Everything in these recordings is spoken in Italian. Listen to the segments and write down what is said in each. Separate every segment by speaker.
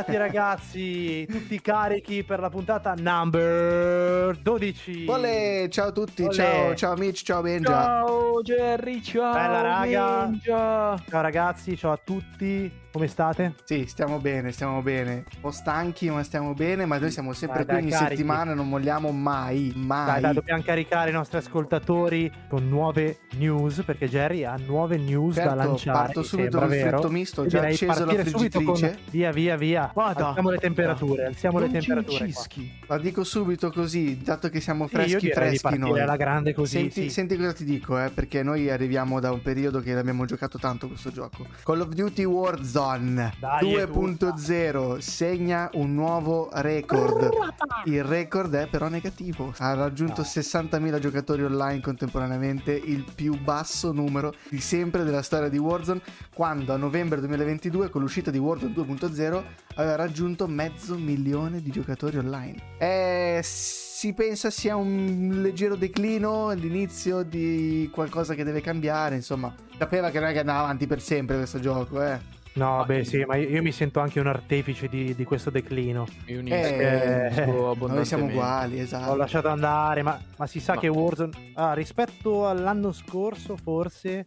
Speaker 1: Bentornati ragazzi, tutti carichi per la puntata number 12.
Speaker 2: Olè, ciao a tutti,
Speaker 1: Olè.
Speaker 2: ciao, ciao amici, ciao Benja.
Speaker 3: Ciao Jerry, ciao
Speaker 1: Bella raga.
Speaker 3: Ninja.
Speaker 1: Ciao ragazzi, ciao a tutti. Come state?
Speaker 2: Sì, stiamo bene, stiamo bene. Un po' stanchi, ma stiamo bene, ma noi siamo sempre
Speaker 1: Dai,
Speaker 2: qui
Speaker 1: dai,
Speaker 2: ogni
Speaker 1: carichi.
Speaker 2: settimana, non molliamo mai, mai.
Speaker 1: Dai, dai, dobbiamo caricare i nostri ascoltatori con nuove news, perché Jerry ha nuove news da
Speaker 2: Certo,
Speaker 1: lanciare.
Speaker 2: parto subito col fritto misto, ho già acceso la
Speaker 1: subito con-
Speaker 2: friggitrice.
Speaker 1: Via, via, via.
Speaker 3: Vada.
Speaker 1: Alziamo le temperature, alziamo le
Speaker 3: Non ci
Speaker 1: temperature.
Speaker 2: La dico subito così, dato che siamo
Speaker 1: Sì, io
Speaker 2: freschi
Speaker 1: di
Speaker 2: freschi noi.
Speaker 1: alla grande così.
Speaker 2: Senti,
Speaker 1: sì.
Speaker 2: senti cosa ti dico, eh, perché noi arriviamo da un periodo che abbiamo giocato tanto questo gioco. Call of Duty Warzone
Speaker 1: Dai, è
Speaker 2: 2.0 segna un nuovo record. Il record è però negativo. Ha raggiunto
Speaker 1: No.
Speaker 2: 60.000 giocatori online contemporaneamente, il più basso numero di sempre della storia di Warzone, quando a novembre 2022 con l'uscita di Warzone 2.0 aveva raggiunto mezzo milione di giocatori online. Eh, si pensa sia un leggero declino, l'inizio di qualcosa che deve cambiare, insomma. Sapeva che non è che andava avanti per sempre questo gioco, eh.
Speaker 1: No, beh, sì, ma io io mi sento anche un artefice di, di questo declino.
Speaker 3: Mi unisco
Speaker 2: Eh,
Speaker 3: unisco
Speaker 2: Noi siamo uguali,
Speaker 1: Ho
Speaker 2: esatto.
Speaker 1: lasciato andare, ma, ma si sa
Speaker 3: Ma-
Speaker 1: che Warzone. Ah, rispetto all'anno scorso, forse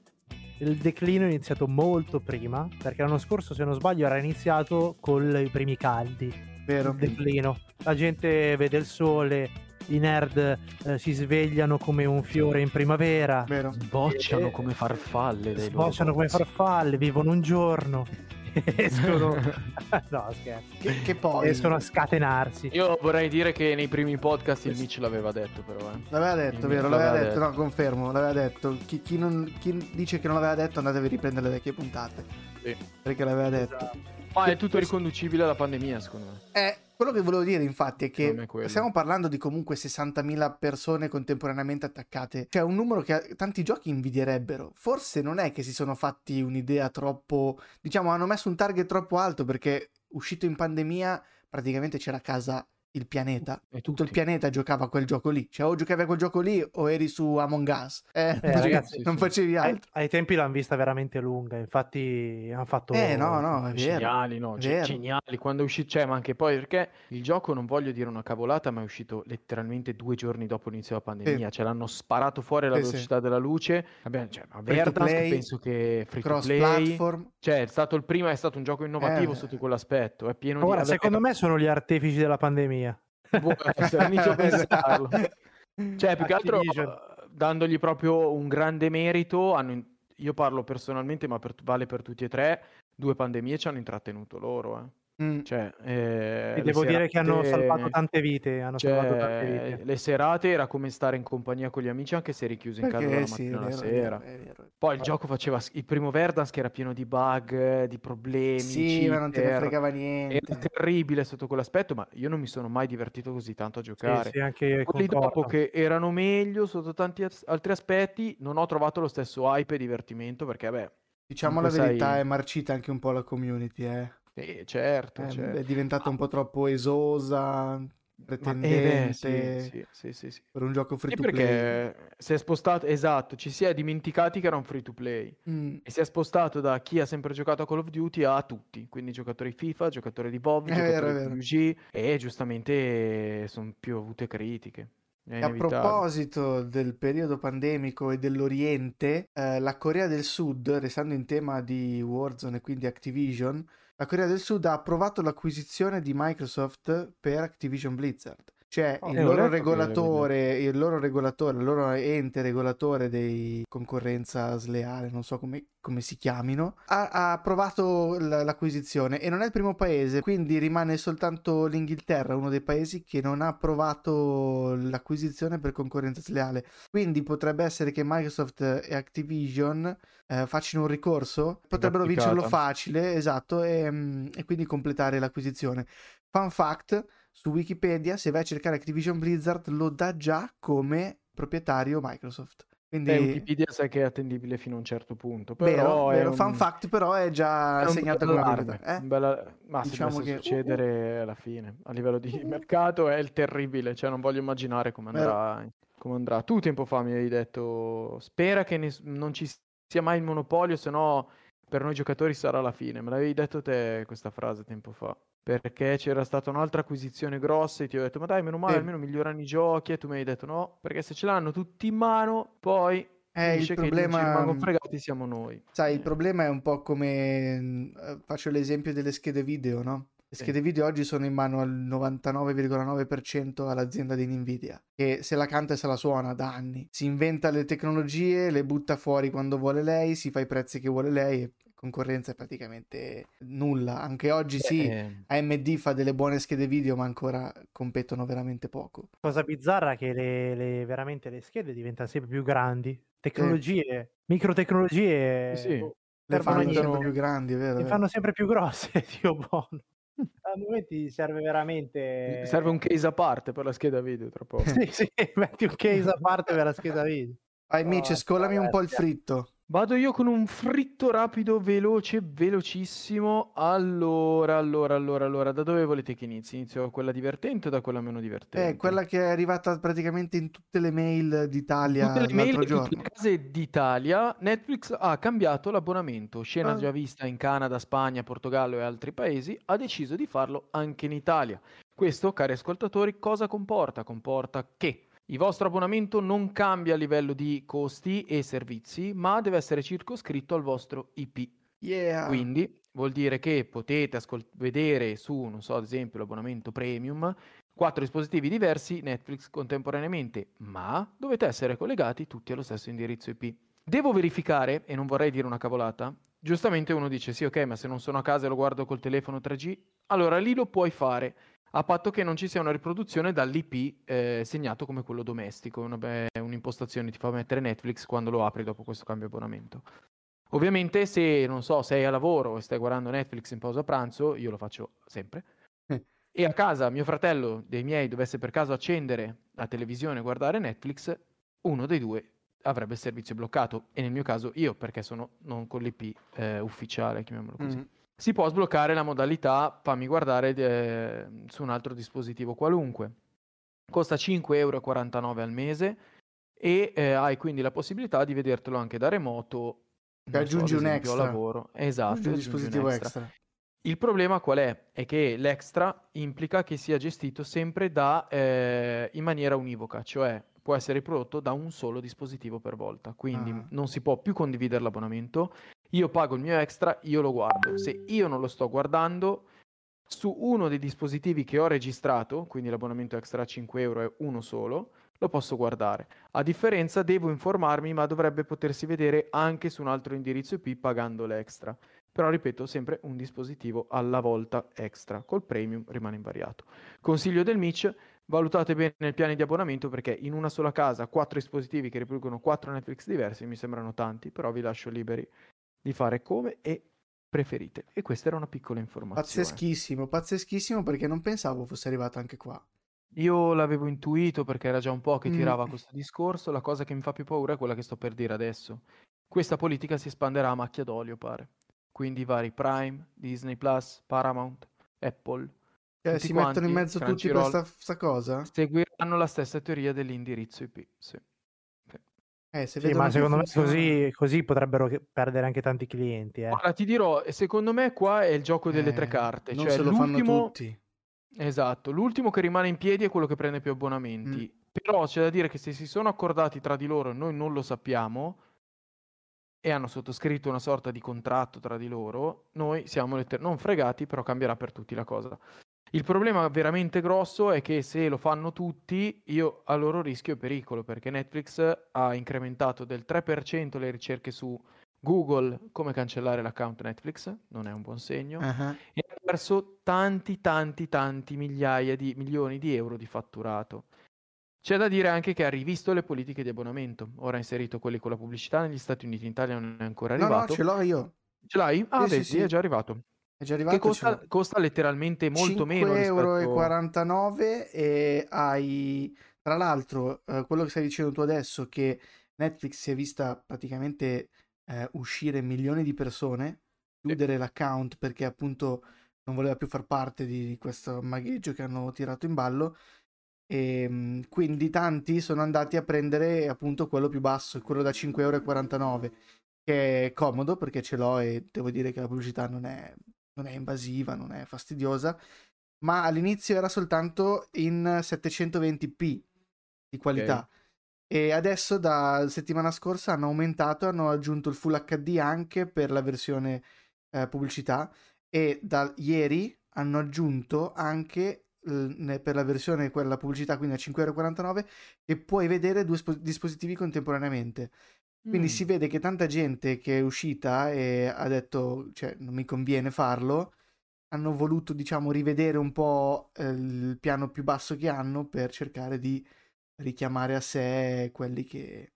Speaker 1: il declino è iniziato molto prima. Perché l'anno scorso, se non sbaglio, era iniziato con i primi caldi.
Speaker 2: Vero.
Speaker 1: Il declino. La gente vede il sole, i nerd eh, si svegliano come un fiore in primavera.
Speaker 2: Vero.
Speaker 3: Sbocciano
Speaker 1: Eh,
Speaker 3: come farfalle
Speaker 1: Sbocciano come farfalle, vivono un giorno. escono. no, scherzo.
Speaker 2: Che, che poi
Speaker 1: Escono a scatenarsi.
Speaker 3: Io vorrei dire che nei primi podcast il Mitch l'aveva detto però eh.
Speaker 2: L'aveva detto,
Speaker 3: Il
Speaker 2: vero? L'aveva
Speaker 3: l'aveva
Speaker 2: detto,
Speaker 3: detto.
Speaker 2: no, confermo, l'aveva detto. Chi, chi non- chi dice che non l'aveva detto, andatevi a riprendere le vecchie puntate.
Speaker 3: Sì.
Speaker 2: Perché l'aveva detto.
Speaker 1: Esatto.
Speaker 3: Ma è tutto riconducibile alla pandemia secondo me.
Speaker 2: Eh, quello che volevo dire, infatti, è che
Speaker 3: è
Speaker 2: stiamo parlando di comunque 60.000 persone contemporaneamente attaccate. Cioè, un numero che tanti giochi invidierebbero. Forse non è che si sono fatti un'idea troppo. Diciamo, hanno messo un target troppo alto perché uscito in pandemia, praticamente c'era casa il pianeta.
Speaker 3: E
Speaker 2: Tutto il pianeta giocava a quel gioco lì. Cioè, o giocavi a quel gioco lì o eri su Among Us. Eh,
Speaker 1: Eh, ragazzi,
Speaker 2: non
Speaker 3: sì.
Speaker 2: facevi
Speaker 1: Ai,
Speaker 2: altro.
Speaker 1: ai tempi l'hanno vista veramente lunga, infatti hanno fatto...
Speaker 2: Eh, no, no, è vero.
Speaker 3: Geniali, no,
Speaker 2: è
Speaker 3: ge-
Speaker 2: vero.
Speaker 3: geniali. Quando uscito, cioè, ma anche poi perché il gioco non voglio dire una cavolata, ma è uscito letteralmente due giorni dopo l'inizio della pandemia. Cioè, l'hanno sparato fuori alla
Speaker 2: Sì, sì.
Speaker 3: velocità della luce. Abbiamo, cioè, ma
Speaker 2: Free to
Speaker 3: Verdansk
Speaker 2: play,
Speaker 3: penso che free to
Speaker 2: Cross
Speaker 3: play.
Speaker 2: platform.
Speaker 3: Cioè, è stato il primo, è stato un gioco innovativo
Speaker 2: Eh.
Speaker 3: sotto quell'aspetto. È pieno
Speaker 1: guarda,
Speaker 3: di.
Speaker 1: secondo me sono gli artefici della pandemia.
Speaker 3: Boh, eh, inizio a pensarlo. Cioè, più che altro
Speaker 1: Activision.
Speaker 3: eh, dandogli proprio un grande merito, hanno io parlo personalmente, ma per- vale per tutti e tre, due pandemie ci hanno intrattenuto loro. eh.
Speaker 2: Mm.
Speaker 3: Cioè, eh,
Speaker 1: E devo dire che hanno
Speaker 3: serate-
Speaker 1: salvato tante vite, hanno
Speaker 3: cioè,
Speaker 1: salvato tante vite.
Speaker 3: le serate era come stare in compagnia con gli amici, anche se eri chiuso in casa
Speaker 2: Perché
Speaker 3: dalla
Speaker 2: sì,
Speaker 3: mattina alla sera.
Speaker 2: vero, vero.
Speaker 3: Poi il gioco faceva il primo Verdansk era pieno di bug, di problemi,
Speaker 2: Sì, ma non te ne
Speaker 3: cheater.
Speaker 2: fregava
Speaker 3: Era
Speaker 2: niente.
Speaker 3: terribile sotto quell'aspetto, ma io non mi sono mai divertito così tanto a
Speaker 1: Sì,
Speaker 3: giocare.
Speaker 1: sì, anche io
Speaker 3: Quelli
Speaker 1: concordo.
Speaker 3: dopo che erano meglio sotto tanti as- altri aspetti, non ho trovato lo stesso hype e divertimento perché, beh,
Speaker 2: Diciamo la verità,
Speaker 3: sai-
Speaker 2: è marcita anche un po' la community, eh.
Speaker 3: Eh, certo,
Speaker 2: Eh,
Speaker 3: certo.
Speaker 2: È diventata un po' troppo esosa, pretendente
Speaker 3: eh, beh, sì, sì, sì, sì, sì.
Speaker 2: per un gioco free
Speaker 3: Sì,
Speaker 2: to play.
Speaker 3: perché si è spostato, esatto, ci si è dimenticati che era un free to play
Speaker 2: Mm.
Speaker 3: e si è spostato da chi ha sempre giocato a Call of Duty a tutti, quindi giocatori FIFA, giocatori di WoW,
Speaker 2: È vero,
Speaker 3: giocatori
Speaker 2: è
Speaker 3: di
Speaker 2: vero.
Speaker 3: PUBG e giustamente sono più avute critiche.
Speaker 2: A proposito del periodo pandemico e dell'Oriente, eh, la Corea del Sud, restando in tema di Warzone e quindi Activision, la Corea del Sud ha approvato l'acquisizione di Microsoft per Activision Blizzard. Cioè
Speaker 1: Oh,
Speaker 2: il,
Speaker 1: eh,
Speaker 2: loro regolatore, il loro regolatore, il loro ente regolatore di concorrenza sleale, non so come, come si chiamino, ha, approvato l'acquisizione e non è il primo paese, quindi rimane soltanto l'Inghilterra, uno dei paesi che non ha approvato l'acquisizione per concorrenza sleale. Quindi potrebbe essere che Microsoft e Activision eh, facciano un ricorso, potrebbero vincerlo facile, esatto, e, mm, e quindi completare l'acquisizione. Fun fact, su Wikipedia, se vai a cercare Activision Blizzard, lo dà già come proprietario Microsoft. Quindi,
Speaker 3: Beh, Wikipedia sai che è attendibile fino a un certo punto,
Speaker 2: vero,
Speaker 3: però è
Speaker 2: vero,
Speaker 3: un-
Speaker 2: fun fact, però è già
Speaker 3: è
Speaker 2: segnato come proprietario. Eh?
Speaker 3: un bel- ma
Speaker 2: Diciamo che-
Speaker 3: succedere alla fine, a livello di mercato è il terribile, cioè non voglio immaginare come
Speaker 2: Vero.
Speaker 3: andrà, come andrà. Tu tempo fa mi avevi detto, spera che ness- non ci sia mai il monopolio, se no per noi giocatori sarà la fine. Me l'avevi detto te questa frase tempo fa. Perché c'era stata un'altra acquisizione grossa e ti ho detto ma dai meno male
Speaker 2: Sì.
Speaker 3: almeno migliorano i giochi e tu mi hai detto no perché se ce l'hanno tutti in mano poi
Speaker 2: Eh, il
Speaker 3: finisce che
Speaker 2: problema-
Speaker 3: rimangono fregati siamo noi
Speaker 2: Sai, il
Speaker 3: Eh,
Speaker 2: problema è un po' come eh, faccio l'esempio delle schede video, no? Le schede video oggi sono in mano al 99,9% all'azienda di Nvidia, che se la canta e se la suona da anni. Si inventa le tecnologie, le butta fuori quando vuole lei, si fa i prezzi che vuole lei e concorrenza è praticamente nulla. Anche oggi sì,
Speaker 3: eh,
Speaker 2: AMD fa delle buone schede video, ma ancora competono veramente poco.
Speaker 1: Cosa bizzarra è che le, le- veramente le schede diventano sempre più grandi. Tecnologie, microtecnologie,
Speaker 3: Sì, sì.
Speaker 1: boh,
Speaker 2: Le fanno
Speaker 1: a
Speaker 2: sempre
Speaker 1: niente.
Speaker 2: più grandi, vero? Vero.
Speaker 1: fanno sempre più grosse, Dio buono. A momenti serve veramente...
Speaker 3: serve un case a parte per la scheda video tra poco
Speaker 1: Sì, sì, metti un case a parte per la scheda video.
Speaker 2: Vai,
Speaker 1: No,
Speaker 2: Mitch, scolami un po' il fritto.
Speaker 3: Vado io con un fritto rapido, veloce, velocissimo. Allora, allora, allora, allora, da dove volete che inizi? Inizio da quella divertente o da quella meno divertente?
Speaker 2: È quella che è arrivata praticamente in tutte le mail d'Italia
Speaker 3: Tutte le mail di tutte
Speaker 2: giorno.
Speaker 3: le case d'Italia, Netflix ha cambiato l'abbonamento. Scena
Speaker 2: Ah.
Speaker 3: già vista in Canada, Spagna, Portogallo e altri paesi, ha deciso di farlo anche in Italia. Questo, cari ascoltatori, cosa comporta? Comporta che il vostro abbonamento non cambia a livello di costi e servizi, ma deve essere circoscritto al vostro IP.
Speaker 2: Yeah.
Speaker 3: Quindi vuol dire che potete ascol- vedere su, non so, ad esempio l'abbonamento premium, quattro dispositivi diversi Netflix contemporaneamente, ma dovete essere collegati tutti allo stesso indirizzo IP. Devo verificare, e non vorrei dire una cavolata, giustamente uno dice sì ok, ma se non sono a casa e lo guardo col telefono 3G, allora lì lo puoi fare, a patto che non ci sia una riproduzione dall'IP eh, segnato come quello domestico, una, beh, un'impostazione ti fa mettere Netflix quando lo apri dopo questo cambio abbonamento. Ovviamente se, non so, sei a lavoro e stai guardando Netflix in pausa pranzo, io lo faccio sempre,
Speaker 2: Eh.
Speaker 3: e a casa mio fratello dei miei dovesse per caso accendere la televisione e guardare Netflix, uno dei due avrebbe il servizio bloccato, e nel mio caso io, perché sono non con l'IP eh, ufficiale, chiamiamolo così.
Speaker 2: Mm.
Speaker 3: Si può sbloccare la modalità fammi guardare eh, su un altro dispositivo qualunque. Costa 5,49 euro al mese e eh, hai quindi la possibilità di vedertelo anche da remoto.
Speaker 2: Che
Speaker 3: so,
Speaker 2: aggiungi
Speaker 3: ad
Speaker 2: un
Speaker 3: esempio,
Speaker 2: extra.
Speaker 3: lavoro. Esatto,
Speaker 2: un
Speaker 3: aggiungi un
Speaker 2: dispositivo
Speaker 3: extra.
Speaker 2: extra.
Speaker 3: Il problema qual è? È che l'extra implica che sia gestito sempre da, eh, in maniera univoca, cioè può essere prodotto da un solo dispositivo per volta, quindi
Speaker 2: Ah.
Speaker 3: non si può più condividere l'abbonamento. Io pago il mio extra, io lo guardo. Se io non lo sto guardando, su uno dei dispositivi che ho registrato, quindi l'abbonamento extra a 5 euro è uno solo, lo posso guardare. A differenza devo informarmi, ma dovrebbe potersi vedere anche su un altro indirizzo IP pagando l'extra. Però ripeto, sempre un dispositivo alla volta extra, col premium rimane invariato. Consiglio del Mitch, valutate bene il piano di abbonamento perché in una sola casa quattro dispositivi che riproducono quattro Netflix diversi mi sembrano tanti, però vi lascio liberi di fare come e preferite. E questa era una piccola informazione.
Speaker 2: Pazzeschissimo, pazzeschissimo perché non pensavo fosse arrivato anche qua.
Speaker 3: Io l'avevo intuito perché era già un po' che
Speaker 2: Mm.
Speaker 3: tirava questo discorso. La cosa che mi fa più paura è quella che sto per dire adesso. Questa politica si espanderà a macchia d'olio, pare. Quindi vari Prime, Disney Plus, Paramount, Apple Tutti
Speaker 2: si mettono in
Speaker 3: quanti,
Speaker 2: mezzo tutti per
Speaker 3: Crunchyroll.
Speaker 2: sta, sta cosa?
Speaker 3: seguiranno la stessa teoria dell'indirizzo IP. Sì.
Speaker 2: Eh, se
Speaker 1: Sì, ma secondo me così, così potrebbero perdere anche tanti clienti. Eh.
Speaker 3: Ora ti dirò, secondo me qua è il gioco delle tre
Speaker 2: Eh,
Speaker 3: carte.
Speaker 2: Non
Speaker 3: cioè
Speaker 2: se lo fanno
Speaker 3: l'ultimo,
Speaker 2: tutti.
Speaker 3: esatto, l'ultimo che rimane in piedi è quello che prende più abbonamenti.
Speaker 2: Mm.
Speaker 3: Però c'è da dire che se si sono accordati tra di loro e noi non lo sappiamo e hanno sottoscritto una sorta di contratto tra di loro, noi siamo letter- non fregati, però cambierà per tutti la cosa. Il problema veramente grosso è che se lo fanno tutti, io a loro rischio e pericolo, perché Netflix ha incrementato del 3% le ricerche su Google come cancellare l'account Netflix, non è un buon segno,
Speaker 2: Ah,
Speaker 3: e ha perso tanti, tanti, tanti migliaia di milioni di euro di fatturato. C'è da dire anche che ha rivisto le politiche di abbonamento. Ora ha inserito quelli con la pubblicità negli Stati Uniti, in Italia non è ancora
Speaker 2: No, no,
Speaker 3: arrivato.
Speaker 2: ce l'ho io.
Speaker 3: Ce l'hai? Ah,
Speaker 2: Sì, sì,
Speaker 3: vedi,
Speaker 2: sì.
Speaker 3: è già arrivato.
Speaker 2: È già arrivato.
Speaker 3: Che costa,
Speaker 2: l'ho.
Speaker 3: costa letteralmente molto meno rispetto...
Speaker 2: 5,49 e hai tra l'altro eh, quello che stai dicendo tu adesso che Netflix si è vista praticamente eh, uscire milioni di persone chiudere l'account perché appunto non voleva più far parte di questo magheggio che hanno tirato in ballo e mm, quindi tanti sono andati a prendere appunto quello più basso quello da 5,49 euro che è comodo perché ce l'ho e devo dire che la pubblicità non è non è invasiva, non è fastidiosa, ma all'inizio era soltanto in 720p di qualità.
Speaker 3: Ok.
Speaker 2: E adesso da settimana scorsa hanno aumentato, hanno aggiunto il Full HD anche per la versione eh, pubblicità e da ieri hanno aggiunto anche eh, per la versione quella pubblicità, quindi a 5,49€, che puoi vedere due spo- dispositivi contemporaneamente. Quindi
Speaker 3: Mm.
Speaker 2: si vede che tanta gente che è uscita e ha detto, cioè, non mi conviene farlo, hanno voluto, diciamo, rivedere un po' eh, il piano più basso che hanno per cercare di richiamare a sé quelli che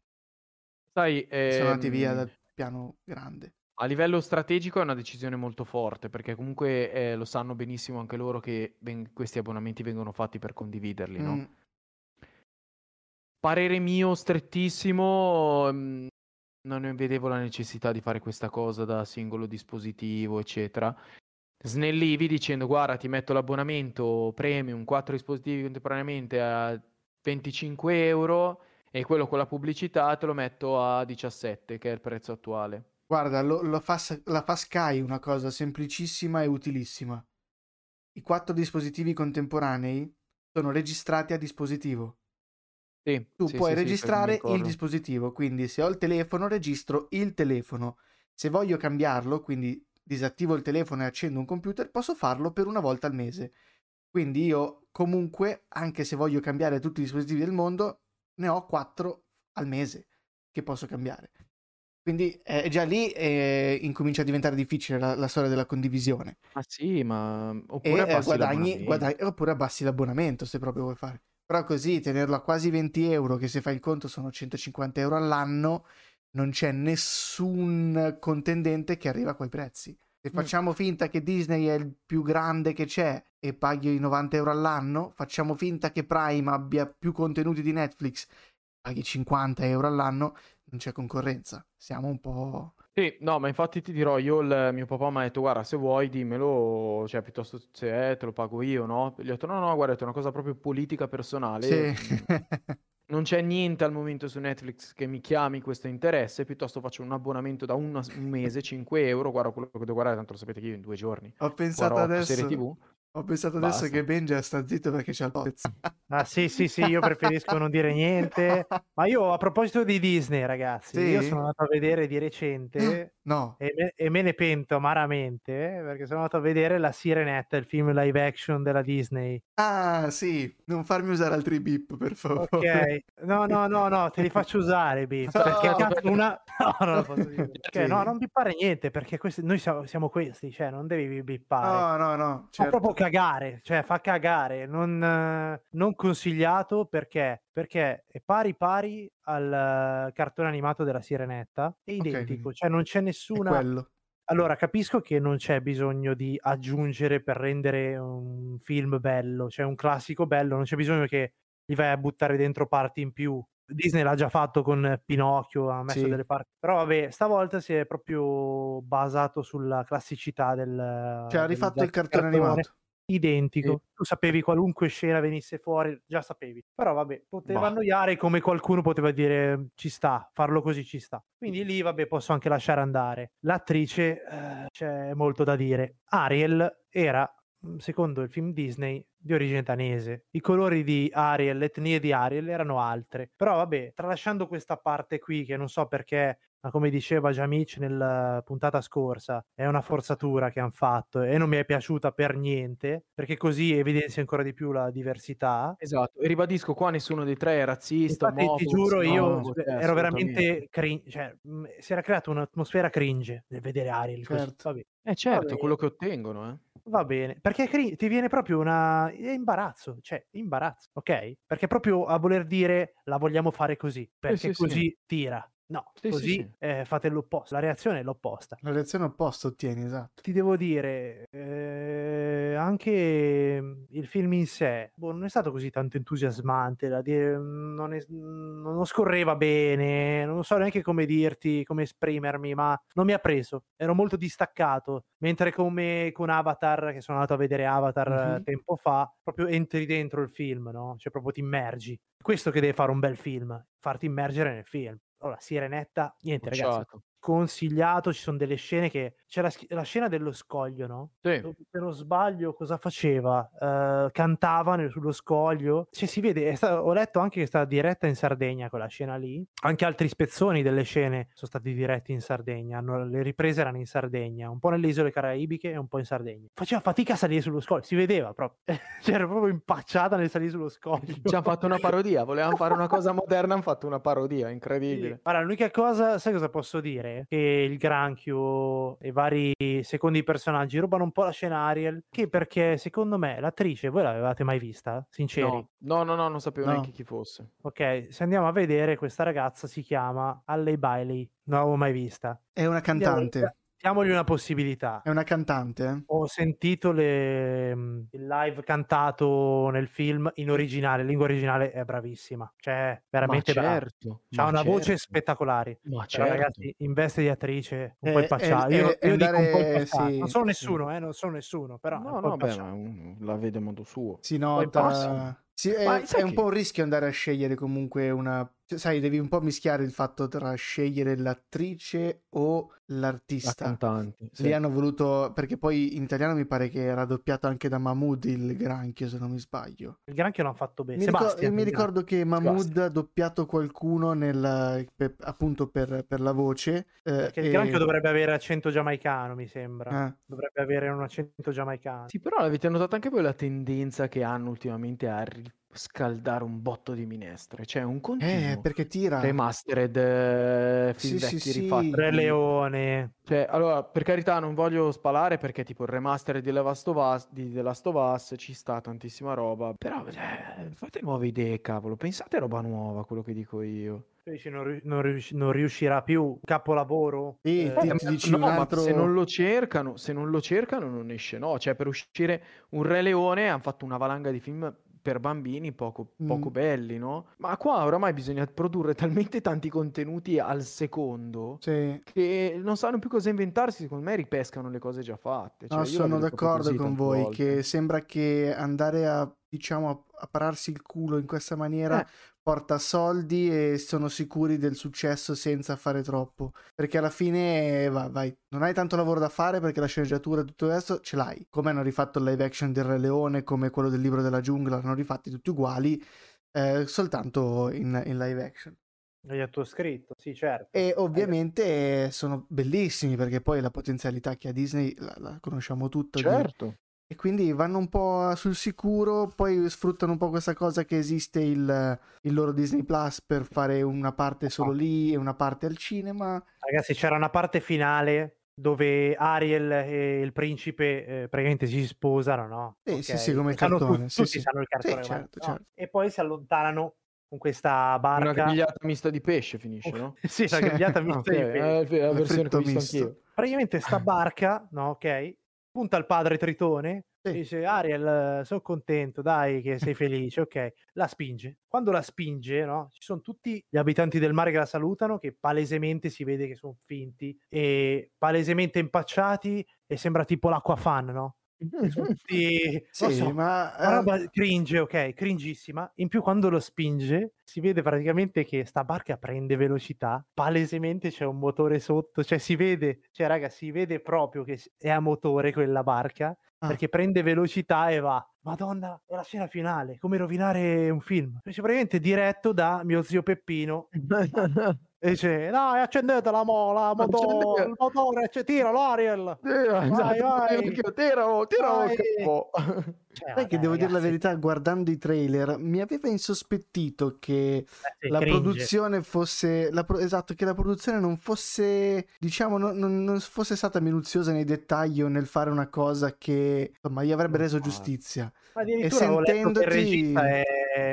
Speaker 3: Sai,
Speaker 2: sono andati via
Speaker 3: ehm,
Speaker 2: dal piano grande.
Speaker 3: a livello strategico è una decisione molto forte perché comunque eh, lo sanno benissimo anche loro che ven- questi abbonamenti vengono fatti per condividerli, no?
Speaker 2: Mm,
Speaker 3: Parere mio strettissimo, mm, non ne vedevo la necessità di fare questa cosa da singolo dispositivo, eccetera. Snellivi dicendo, guarda, ti metto l'abbonamento premium, 4 dispositivi contemporaneamente a 25 euro e quello con la pubblicità te lo metto a 17, che è il prezzo attuale.
Speaker 2: Guarda, lo- lo fa, la fa Sky una cosa semplicissima e utilissima. I quattro dispositivi contemporanei sono registrati a dispositivo.
Speaker 3: Sì,
Speaker 2: Tu
Speaker 3: sì,
Speaker 2: puoi
Speaker 3: sì,
Speaker 2: registrare il dispositivo, quindi se ho il telefono registro il telefono. Se voglio cambiarlo, quindi disattivo il telefono e accendo un computer, posso farlo per una volta al mese. Quindi io comunque, anche se voglio cambiare tutti i dispositivi del mondo, ne ho quattro al mese che posso cambiare. Quindi eh, già lì eh, incomincia a diventare difficile la, la storia della condivisione.
Speaker 3: Ma sì, ma
Speaker 2: E
Speaker 3: oppure
Speaker 2: eh,
Speaker 3: abbassi
Speaker 2: guadagni,
Speaker 3: l'abbonamento.
Speaker 2: guadagni- oppure abbassi l'abbonamento se proprio vuoi fare. Però così tenerlo a quasi 20 euro, che se fai il conto sono 150 euro all'anno, non c'è nessun contendente che arriva a quei prezzi. Se
Speaker 3: Mm.
Speaker 2: facciamo finta che Disney è il più grande che c'è e paghi i 90 euro all'anno, facciamo finta che Prime abbia più contenuti di Netflix, paghi 50 euro all'anno, non c'è concorrenza. Siamo un po'...
Speaker 3: Sì, no, ma infatti ti dirò, io il mio papà mi ha detto, guarda, se vuoi dimmelo, cioè piuttosto se è, te lo pago io, no? Gli ho detto, no, no, guarda, è una cosa proprio politica personale.
Speaker 2: Sì.
Speaker 3: Non c'è niente al momento su Netflix che mi chiami questo interesse, piuttosto faccio un abbonamento da un mese, 5 euro, guarda quello che devo guardare, tanto lo sapete che io in due giorni
Speaker 2: Ho pensato
Speaker 3: guardo otto
Speaker 2: adesso...
Speaker 3: serie TV.
Speaker 2: Ho pensato adesso
Speaker 3: Basta.
Speaker 2: che Benja sta zitto perché c'ha il pezzo.
Speaker 1: Ah sì, sì, sì, io preferisco non dire niente. Ma io a proposito di Disney, ragazzi, io
Speaker 2: Sì?
Speaker 1: sono andato a vedere di recente
Speaker 2: No.
Speaker 1: e me, e me ne pento amaramente eh, perché sono andato a vedere La Sirenetta, il film live action della Disney.
Speaker 2: Ah, sì, non farmi usare altri beep, per favore.
Speaker 1: Ok, no, no, no, no, te li faccio usare, Biff, perché
Speaker 2: No.
Speaker 1: cazzo, una... No, non lo posso dire. Ok,
Speaker 2: Sì.
Speaker 1: no, non bippare niente, perché questi... noi siamo, siamo questi, cioè non devi bippare.
Speaker 2: No, no, no,
Speaker 1: Fa
Speaker 2: certo.
Speaker 1: proprio cagare, cioè fa cagare, non, non consigliato perché? Perché è pari pari al cartone animato della Sirenetta, è identico,
Speaker 2: quindi
Speaker 1: cioè non c'è nessuna... Allora, capisco che non c'è bisogno di aggiungere per rendere un film bello, cioè un classico bello, non c'è bisogno che gli vai a buttare dentro parti in più. Disney l'ha già fatto con Pinocchio, ha messo
Speaker 2: Sì.
Speaker 1: delle parti. Però vabbè, stavolta si è proprio basato sulla classicità del...
Speaker 2: Cioè, ha rifatto il cartone animato.
Speaker 1: Identico, tu sapevi qualunque scena venisse fuori, già sapevi. Però vabbè, poteva
Speaker 3: Bah.
Speaker 1: annoiare come qualcuno poteva dire ci sta, farlo così ci sta. Quindi lì vabbè, posso anche lasciare andare. L'attrice eh, c'è molto da dire. Ariel era, secondo il film Disney, di origine danese. I colori di Ariel, le etnie di Ariel erano altre. Però vabbè, tralasciando questa parte qui che non so perché ma come diceva Mitch nella puntata scorsa, è una forzatura che hanno fatto e non mi è piaciuta per niente, perché così evidenzia ancora di più la diversità.
Speaker 3: Esatto, e ribadisco qua nessuno dei tre è razzista,
Speaker 1: Infatti, ti
Speaker 3: omofobo,
Speaker 1: giuro, io
Speaker 3: xenofobo, cioè,
Speaker 1: ero veramente cringe, cioè, mh, si era creata un'atmosfera cringe nel vedere Ariel così.
Speaker 2: Certo.
Speaker 1: Vabbè,
Speaker 3: Eh certo, quello che ottengono, eh.
Speaker 1: va bene, perché ti viene proprio una è imbarazzo, cioè imbarazzo, ok? Perché proprio a voler dire la vogliamo fare così, perché
Speaker 3: sì, sì.
Speaker 1: così tira. No,
Speaker 3: Sì, sì,
Speaker 1: così
Speaker 3: sì.
Speaker 1: eh, fate l'opposto, la reazione è l'opposta.
Speaker 2: La reazione opposta ottieni, esatto.
Speaker 1: ti devo dire, eh, anche mm, il film in sé boh, non è stato così tanto entusiasmante, da dire, mm, non, è- non scorreva bene, non so neanche come dirti, come esprimermi, ma non mi ha preso, ero molto distaccato, mentre come con Avatar, che sono andato a vedere Avatar
Speaker 2: Mhm.
Speaker 1: tempo fa, proprio entri dentro il film, no? Cioè proprio ti immergi. Questo che deve fare un bel film, farti immergere nel film. Allora, Sirenetta, niente ragazzi,
Speaker 3: Bocciato.
Speaker 1: Sconsigliato, ci sono delle scene che... C'è la, la scena dello scoglio, no?
Speaker 3: Sì.
Speaker 1: Se non sbaglio, cosa faceva? Eh, cantava nel- sullo scoglio. Cioè, si vede, è sta- ho letto anche che è stata diretta in Sardegna quella scena lì. Anche altri spezzoni delle scene sono stati diretti in Sardegna. hanno- le riprese erano in Sardegna, un po' nelle isole caraibiche e un po' in Sardegna. Faceva fatica a salire sullo scoglio, si vedeva proprio. cioè, era proprio impacciata nel salire sullo scoglio.
Speaker 3: Ci hanno fatto una parodia, volevano fare una cosa moderna, hanno fatto una parodia,
Speaker 1: Sì.
Speaker 3: incredibile.
Speaker 1: Guarda, l'unica cosa, sai cosa posso dire? Che il granchio e vari secondi personaggi rubano un po' la scena Ariel. Che perché secondo me l'attrice, voi l'avevate mai vista? Sinceri?
Speaker 3: No, no, no, no, non sapevo
Speaker 2: No.
Speaker 3: neanche chi fosse.
Speaker 1: Ok, se andiamo a vedere, questa ragazza si chiama Alley Bailey. Non l'avevo mai vista.
Speaker 2: È una cantante.
Speaker 1: Diamogli una possibilità.
Speaker 2: È una cantante. eh?
Speaker 1: Ho sentito le- il live cantato nel film in originale, lingua originale è bravissima, cioè veramente
Speaker 3: ma
Speaker 1: brava.
Speaker 3: certo,
Speaker 1: Ha
Speaker 3: ma
Speaker 1: una voce
Speaker 3: certo,
Speaker 1: spettacolare.
Speaker 3: Ma
Speaker 1: Però,
Speaker 3: certo.
Speaker 1: ragazzi, in veste di attrice un
Speaker 2: Eh,
Speaker 1: po'
Speaker 2: è-
Speaker 1: impacciata.
Speaker 2: è-
Speaker 1: Io,
Speaker 2: è
Speaker 1: io dico un po'
Speaker 2: andare-
Speaker 1: impacciata.
Speaker 2: sì,
Speaker 1: non sono
Speaker 2: sì.
Speaker 1: nessuno, eh, non sono nessuno, però
Speaker 3: No, no, beh, la vede a modo suo.
Speaker 2: Si nota. Sì, è, è un
Speaker 3: che-
Speaker 2: po' un rischio andare a scegliere comunque una. cioè, sai, devi un po' mischiare il fatto tra scegliere l'attrice o
Speaker 3: La
Speaker 2: l'artista.
Speaker 3: cantante. sì.
Speaker 2: Lì hanno voluto. Perché poi in italiano mi pare che era doppiato anche da Mahmood il granchio, se non mi sbaglio.
Speaker 1: Il granchio l'hanno fatto bene.
Speaker 2: Mi, ricor-
Speaker 1: Sebastian,
Speaker 2: mi ricordo che Mahmood ha doppiato qualcuno nel, per- appunto per, per la voce. eh,
Speaker 1: Perché il
Speaker 2: e-
Speaker 1: granchio dovrebbe avere accento giamaicano, mi sembra.
Speaker 2: eh,
Speaker 1: Dovrebbe avere un accento giamaicano.
Speaker 3: Sì, però avete notato anche voi la tendenza che hanno ultimamente a riscaldare un botto di minestre? Cioè un
Speaker 2: eh,
Speaker 3: continuo
Speaker 2: perché tira.
Speaker 3: remastered eh,
Speaker 2: Sì,
Speaker 3: film
Speaker 2: sì,
Speaker 3: vecchi
Speaker 2: sì.
Speaker 3: rifatti.
Speaker 1: Re Leone.
Speaker 3: Cioè, allora, per carità, non voglio spalare perché tipo il remaster di The Last of Us, di The Last of Us ci sta tantissima roba. Però, cioè, fate nuove idee, cavolo. Pensate a roba nuova, quello che dico io.
Speaker 1: Non, non rius- non riuscirà più capolavoro?
Speaker 2: Sì,
Speaker 1: Eh,
Speaker 2: ti-
Speaker 3: Eh,
Speaker 2: ti
Speaker 3: ma-
Speaker 2: dici
Speaker 3: no,
Speaker 2: altro-
Speaker 3: se non lo cercano, se non lo cercano non esce, no. Cioè, per uscire un Re Leone hanno fatto una valanga di film per bambini poco, poco
Speaker 2: Mm.
Speaker 3: belli, no? Ma qua oramai bisogna produrre talmente tanti contenuti al secondo
Speaker 2: Sì.
Speaker 3: che non sanno più cosa inventarsi, secondo me ripescano le cose già fatte. Cioè,
Speaker 2: No, sono d'accordo con voi
Speaker 3: volte.
Speaker 2: che sembra che andare a, diciamo, a, a pararsi il culo in questa maniera
Speaker 3: Eh.
Speaker 2: Porta soldi e sono sicuri del successo senza fare troppo. Perché alla fine, eh, va- vai, non hai tanto lavoro da fare perché la sceneggiatura e tutto il resto ce l'hai. Come hanno rifatto il live action del Re Leone, come quello del libro della giungla, l'hanno rifatti tutti uguali, eh, soltanto in, in live action.
Speaker 1: Hai il tuo scritto, sì, certo.
Speaker 2: E ovviamente eh, sono bellissimi perché poi la potenzialità che ha Disney la, la conosciamo tutta. di-
Speaker 3: Certo.
Speaker 2: E quindi vanno un po' sul sicuro, poi sfruttano un po' questa cosa che esiste il, il loro Disney Plus per fare una parte solo lì e una parte al cinema.
Speaker 1: Ragazzi, c'era una parte finale dove Ariel e il principe eh, praticamente si sposano, no?
Speaker 2: Sì,
Speaker 1: Ok?
Speaker 2: sì, sì, come il cartone,
Speaker 1: tutti,
Speaker 2: sì,
Speaker 1: tutti
Speaker 2: sì.
Speaker 1: sanno il cartone.
Speaker 2: Sì, certo,
Speaker 1: no?
Speaker 2: certo.
Speaker 1: E poi si allontanano con questa
Speaker 3: Una
Speaker 1: barca.
Speaker 3: grigliata mista di pesce finisce, no?
Speaker 1: sì, la
Speaker 2: Sì.
Speaker 1: grigliata
Speaker 3: Ah,
Speaker 1: mista
Speaker 3: ok,
Speaker 1: di
Speaker 3: è
Speaker 1: pesce.
Speaker 3: la
Speaker 2: Il
Speaker 3: versione che ho visto anch'io.
Speaker 1: Praticamente sta barca, no, ok? Punta al padre Tritone
Speaker 2: Sì.
Speaker 1: dice Ariel, sono contento, dai che sei felice, ok. La spinge. Quando la spinge, no, ci sono tutti gli abitanti del mare che la salutano, che palesemente si vede che sono finti e palesemente impacciati e sembra tipo l'acqua fan, no? Sono tutti, non
Speaker 2: Sì,
Speaker 1: so,
Speaker 2: ma eh,
Speaker 1: roba cringe, ok, cringissima. In più, quando lo spinge, si vede praticamente che sta barca prende velocità. Palesemente c'è un motore sotto, cioè si vede, cioè, raga, si vede proprio che è a motore quella barca
Speaker 2: Ah.
Speaker 1: perché prende velocità e va. Madonna, è la scena finale, come rovinare un film. Cioè, praticamente diretto da mio zio Peppino. E dice, dai, accendetela, mo, la motore,
Speaker 3: Accendete-
Speaker 1: il motore, cioè, tiralo, Ariel.
Speaker 3: Tira, esatto,
Speaker 1: vai.
Speaker 3: tiralo, tiralo
Speaker 1: Vai. Cioè,
Speaker 2: sai che devo dire la verità, guardando i trailer, mi aveva insospettito che
Speaker 1: eh sì,
Speaker 2: la
Speaker 1: cringe.
Speaker 2: produzione fosse la pro- esatto che la produzione non fosse diciamo non, non- non fosse stata minuziosa nei dettagli o nel fare una cosa che insomma gli avrebbe reso giustizia
Speaker 1: Ma letto che il
Speaker 2: sentendoti-
Speaker 1: regista è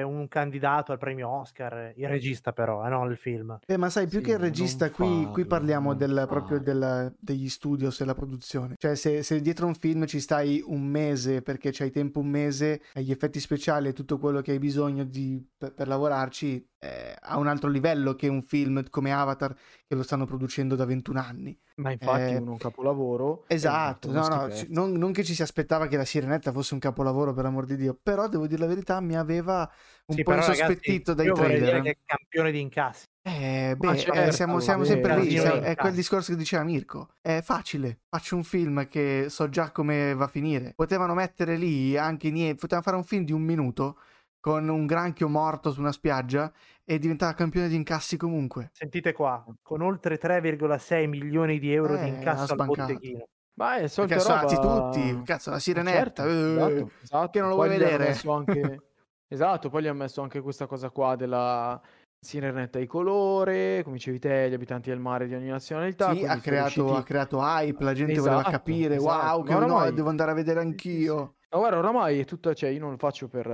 Speaker 1: un candidato al premio Oscar, il regista però, eh, no il film.
Speaker 2: eh, ma sai più
Speaker 3: Sì,
Speaker 2: che il regista qui, qui
Speaker 3: farlo,
Speaker 2: parliamo
Speaker 3: non
Speaker 2: del, proprio
Speaker 3: farlo.
Speaker 2: del- degli studios e la produzione cioè se, se dietro un film ci stai un mese perché c'hai tempo un mese e gli effetti speciali e tutto quello che hai bisogno di, per, per lavorarci eh, a un altro livello che un film come Avatar che lo stanno producendo da 21 anni
Speaker 3: Ma infatti
Speaker 2: Eh,
Speaker 3: è un capolavoro.
Speaker 2: Esatto, no, no, non, non che ci si aspettava che la Sirenetta fosse un capolavoro per amor di Dio, però devo dire la verità, mi aveva un
Speaker 1: Sì,
Speaker 2: po' insospettito dai
Speaker 1: io vorrei dire
Speaker 2: trailer.
Speaker 1: che è campione di incassi.
Speaker 2: Eh, beh, eh, siamo, siamo
Speaker 3: vabbè,
Speaker 2: sempre lì. siamo- è quel discorso che diceva Mirko. È facile. Faccio un film che so già come va a finire. Potevano mettere lì anche niente. Potevano fare un film di un minuto con un granchio morto su una spiaggia e diventava campione di incassi comunque.
Speaker 1: Sentite qua, con oltre 3,6 milioni di euro
Speaker 2: Eh,
Speaker 1: di incasso al botteghino.
Speaker 3: Ma è
Speaker 2: sono
Speaker 3: roba...
Speaker 2: tutti. Cazzo, la sirenetta.
Speaker 3: Certo,
Speaker 2: eh,
Speaker 3: esatto, esatto.
Speaker 2: che non lo
Speaker 3: Poi
Speaker 2: vuoi vedere.
Speaker 3: anche... esatto, poi gli hanno messo anche questa cosa qua della sirenetta di colore, come dicevi te, gli abitanti del mare di ogni nazionalità.
Speaker 2: Sì, ha creato,
Speaker 3: riusciti-
Speaker 2: ha creato hype, la gente voleva
Speaker 3: Esatto,
Speaker 2: capire,
Speaker 3: esatto.
Speaker 2: wow, che
Speaker 3: Ma
Speaker 2: no,
Speaker 3: oramai-
Speaker 2: devo andare a vedere anch'io.
Speaker 3: Ma guarda, oramai è tutta, cioè io non lo faccio per...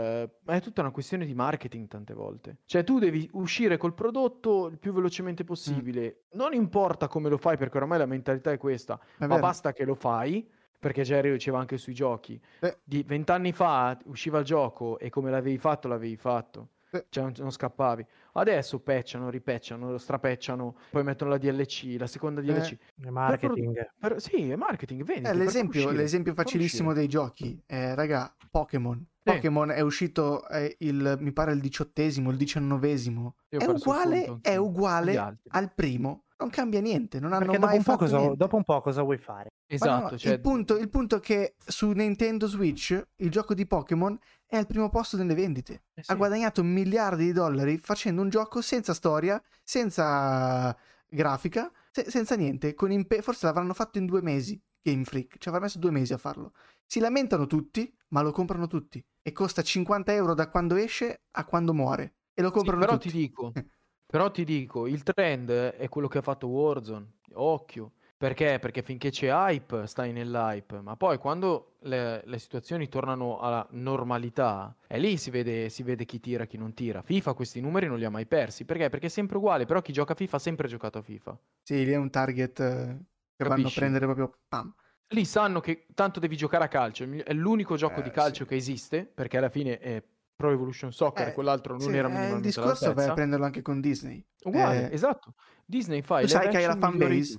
Speaker 3: ma è tutta una questione di marketing tante volte. Cioè tu devi uscire col prodotto il più velocemente possibile. Non importa come lo fai, perché oramai la mentalità è questa,
Speaker 2: È
Speaker 3: ma basta che lo fai, perché Jerry lo diceva anche sui giochi.
Speaker 2: Eh.
Speaker 3: Di vent'anni fa usciva il gioco e come l'avevi fatto, l'avevi fatto.
Speaker 2: Eh.
Speaker 3: Cioè non, non scappavi. Adesso patchano, ripatchano, strapecciano, poi mettono la DLC, la seconda DLC.
Speaker 1: È marketing.
Speaker 3: Per- sì, è marketing, vedi.
Speaker 2: Eh,
Speaker 3: per
Speaker 2: l'esempio,
Speaker 3: uscire,
Speaker 2: l'esempio
Speaker 3: per
Speaker 2: facilissimo dei giochi, eh, raga, Pokémon.
Speaker 3: Sì.
Speaker 2: Pokémon è uscito eh, il, mi pare il diciottesimo, il diciannovesimo. È uguale, è uguale al primo. Non cambia niente, non hanno
Speaker 1: Perché dopo
Speaker 2: mai
Speaker 1: un, po
Speaker 2: fatto
Speaker 1: cosa,
Speaker 2: niente.
Speaker 1: dopo un po' cosa vuoi fare?
Speaker 2: Ma no,
Speaker 3: Esatto, cioè,
Speaker 2: il, punto, il punto è che su Nintendo Switch il gioco di Pokémon è al primo posto nelle vendite.
Speaker 3: eh sì.
Speaker 2: Ha guadagnato miliardi di dollari facendo un gioco senza storia, senza grafica, se- senza niente. Con impe- Forse l'avranno fatto in due mesi. Game Freak ci avrà messo due mesi a farlo. Si lamentano tutti, ma lo comprano tutti. E costa 50 euro da quando esce a quando muore. E lo
Speaker 3: Sì,
Speaker 2: comprano
Speaker 3: però
Speaker 2: tutti.
Speaker 3: ti dico, però ti dico, il trend è quello che ha fatto Warzone. Occhio. Perché? Perché finché c'è hype, stai nell'hype, ma poi quando le, le situazioni tornano alla normalità, è lì si vede, si vede chi tira e chi non tira. FIFA questi numeri non li ha mai persi. Perché? Perché è sempre uguale, però chi gioca a FIFA ha sempre giocato a FIFA.
Speaker 2: Sì, lì è un target eh, che vanno a
Speaker 3: Capisci?
Speaker 2: prendere proprio pam.
Speaker 3: Lì sanno che tanto devi giocare a calcio, è l'unico gioco
Speaker 2: Eh,
Speaker 3: di calcio
Speaker 2: sì.
Speaker 3: che esiste, perché alla fine è Pro Evolution Soccer
Speaker 2: Eh,
Speaker 3: quell'altro non
Speaker 2: sì,
Speaker 3: era
Speaker 2: eh, il
Speaker 3: minimamente
Speaker 2: discorso vai a prenderlo anche con Disney.
Speaker 3: Uguale,
Speaker 2: Eh,
Speaker 3: esatto. Disney fa
Speaker 2: tu sai che hai la fanbase?
Speaker 3: tutti.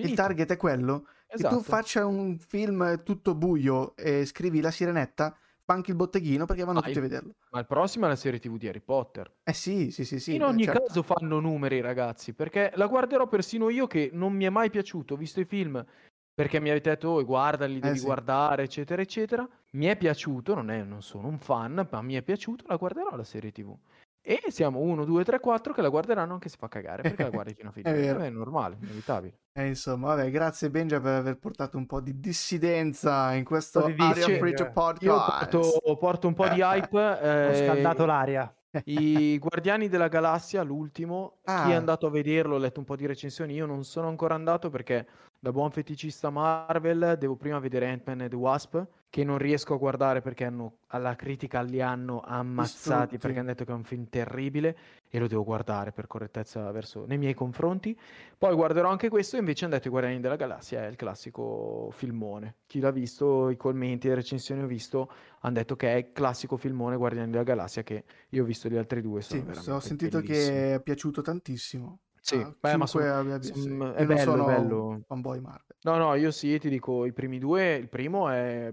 Speaker 3: Basta,
Speaker 2: Il
Speaker 3: finito.
Speaker 2: target è quello. Che
Speaker 3: Esatto.
Speaker 2: tu faccia un film tutto buio e scrivi la sirenetta, fa anche il botteghino perché vanno
Speaker 3: Ah,
Speaker 2: tutti a
Speaker 3: il-
Speaker 2: vederlo.
Speaker 3: Ma il prossimo è la serie TV di Harry Potter.
Speaker 2: Eh sì, sì, sì, sì.
Speaker 3: In
Speaker 2: beh,
Speaker 3: ogni
Speaker 2: certo.
Speaker 3: caso fanno numeri, ragazzi, perché la guarderò persino io che non mi è mai piaciuto, ho visto i film perché mi avete detto, oh, guardali, devi
Speaker 2: Eh, sì.
Speaker 3: guardare, eccetera, eccetera. Mi è piaciuto, non, è- non sono un fan, ma mi è piaciuto, la guarderò la serie TV. E siamo 1, 2, 3, 4 che la guarderanno anche se fa cagare, perché la guardi fino a fine.
Speaker 2: vero.
Speaker 3: È normale, inevitabile.
Speaker 2: Eh, insomma, vabbè, grazie Benja per aver portato un po' di dissidenza in questo
Speaker 1: di
Speaker 2: Aria. Preacher
Speaker 3: Io porto, porto un po' di hype.
Speaker 1: Ho
Speaker 3: eh,
Speaker 1: scaldato l'aria.
Speaker 3: I Guardiani della Galassia, l'ultimo, chi
Speaker 2: Ah.
Speaker 3: è andato a vederlo, ho letto un po' di recensioni, io non sono ancora andato perché da buon feticista Marvel devo prima vedere Ant-Man e The Wasp, che non riesco a guardare perché hanno, alla critica li hanno ammazzati
Speaker 2: Distrutti.
Speaker 3: perché hanno detto che è un film terribile e lo devo guardare per correttezza verso, nei miei confronti. Poi guarderò anche questo e invece hanno detto i Guardiani della Galassia è il classico filmone. Chi l'ha visto, i commenti, le recensioni ho visto, hanno detto che è il classico filmone Guardiani della Galassia che io ho visto gli altri due. Sono
Speaker 2: Sì, ho sentito
Speaker 3: bellissimi.
Speaker 2: che è piaciuto tantissimo.
Speaker 3: Sì,
Speaker 2: a
Speaker 3: beh, ma sono-
Speaker 2: abbia visto.
Speaker 3: son-
Speaker 2: Io
Speaker 3: è bello, è
Speaker 2: sono
Speaker 3: bello.
Speaker 2: un fanboy Marvel.
Speaker 3: No, no, io sì, ti dico, i primi due, il primo è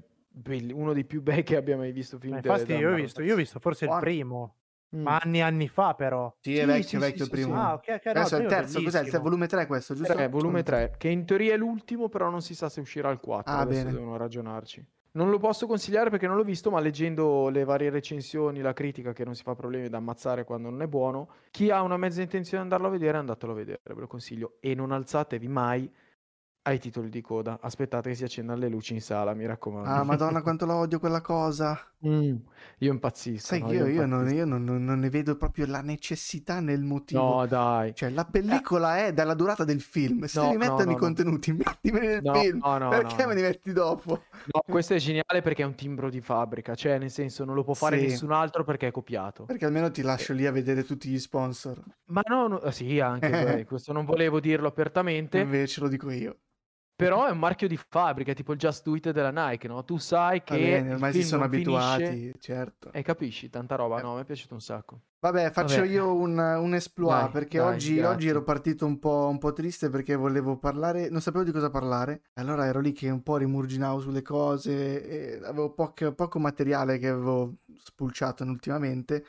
Speaker 3: uno dei più bei che abbia mai visto film.
Speaker 1: Ma infatti io ho visto, io ho visto forse il
Speaker 2: Buono.
Speaker 1: primo,
Speaker 3: Mm.
Speaker 1: ma anni anni fa però.
Speaker 2: Sì, è vecchio,
Speaker 3: sì,
Speaker 2: è
Speaker 3: sì,
Speaker 2: vecchio il
Speaker 3: sì,
Speaker 2: primo.
Speaker 3: sì.
Speaker 1: Ah, ok, ok, no,
Speaker 2: Adesso è il terzo, cos'è? Il volume 3 questo, giusto?
Speaker 3: 3, volume
Speaker 2: Sono-
Speaker 3: 3, che in teoria è l'ultimo, però non si sa se uscirà il 4.
Speaker 2: Ah,
Speaker 3: adesso
Speaker 2: bene.
Speaker 3: devono ragionarci. Non lo posso consigliare perché non l'ho visto, ma leggendo le varie recensioni, la critica che non si fa problemi da ammazzare quando non è buono, chi ha una mezza intenzione di andarlo a vedere, andatelo a vedere, ve lo consiglio. E non alzatevi mai ai titoli di coda. Aspettate che si accendano le luci in sala, mi raccomando.
Speaker 2: Ah, madonna, quanto la odio quella cosa.
Speaker 3: Mm, io impazzisco.
Speaker 2: Sai
Speaker 3: no,
Speaker 2: io, io non,
Speaker 3: impazzisco.
Speaker 2: io non- non- non ne vedo proprio la necessità nel motivo.
Speaker 3: No, dai.
Speaker 2: Cioè, la pellicola è dalla durata del film. Se
Speaker 3: No,
Speaker 2: devi
Speaker 3: no,
Speaker 2: mettermi
Speaker 3: no,
Speaker 2: i contenuti, mettimeli nel film. Perché me li metti dopo?
Speaker 3: No, questo è geniale perché è un timbro di fabbrica, cioè nel senso non lo può fare
Speaker 2: Sì.
Speaker 3: nessun altro perché è copiato.
Speaker 2: Perché almeno ti lascio lì a vedere tutti gli sponsor.
Speaker 3: Ma no, sì, anche questo non volevo dirlo apertamente.
Speaker 2: Invece lo dico io.
Speaker 3: Però è un marchio di fabbrica, tipo il Just Do It della Nike, no? Tu sai che
Speaker 2: bene, ormai si sono
Speaker 3: non finisce
Speaker 2: abituati, certo.
Speaker 3: e capisci, tanta roba.
Speaker 2: Eh.
Speaker 3: No, mi è piaciuto un sacco.
Speaker 2: Vabbè, faccio
Speaker 3: Vabbè.
Speaker 2: io un, un exploit
Speaker 3: Dai,
Speaker 2: perché
Speaker 3: dai,
Speaker 2: oggi, oggi ero partito un po', un po' triste perché volevo parlare, non sapevo di cosa parlare. Allora ero lì che un po' rimurginavo sulle cose e avevo poco, poco materiale che avevo spulciato ultimamente.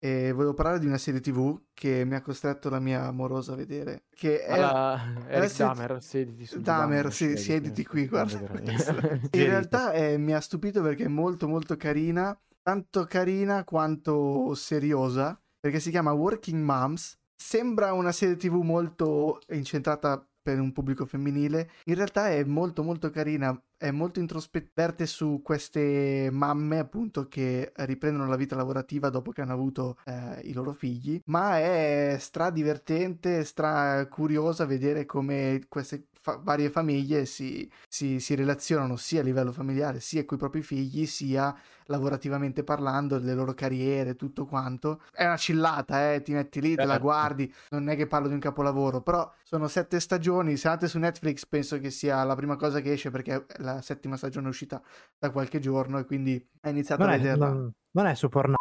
Speaker 2: E volevo parlare di una serie TV che mi ha costretto la mia amorosa a vedere. Che è
Speaker 3: Alla Eric
Speaker 2: se-
Speaker 3: Dahmer, sediti sul
Speaker 2: Dahmer, sì,
Speaker 3: siediti.
Speaker 2: siediti qui, guarda. In realtà eh, mi ha stupito perché è molto molto carina, tanto carina quanto seriosa, perché si chiama Working Moms. Sembra una serie TV molto incentrata per un pubblico femminile, in realtà è molto molto carina, è molto introspettiva su queste mamme appunto che riprendono la vita lavorativa dopo che hanno avuto eh, i loro figli, ma è stra divertente, stra curiosa vedere come queste fa- varie famiglie si, si, si relazionano sia a livello familiare sia con i propri figli sia lavorativamente parlando delle loro carriere tutto quanto è una chillata eh ti metti lì te la
Speaker 3: Certo.
Speaker 2: guardi non è che parlo di un capolavoro però sono sette stagioni se andate su Netflix penso che sia la prima cosa che esce perché la settima stagione è uscita da qualche giorno e quindi hai iniziato
Speaker 1: Non
Speaker 2: a
Speaker 1: è,
Speaker 2: vederla
Speaker 1: non, non è su Pornhub?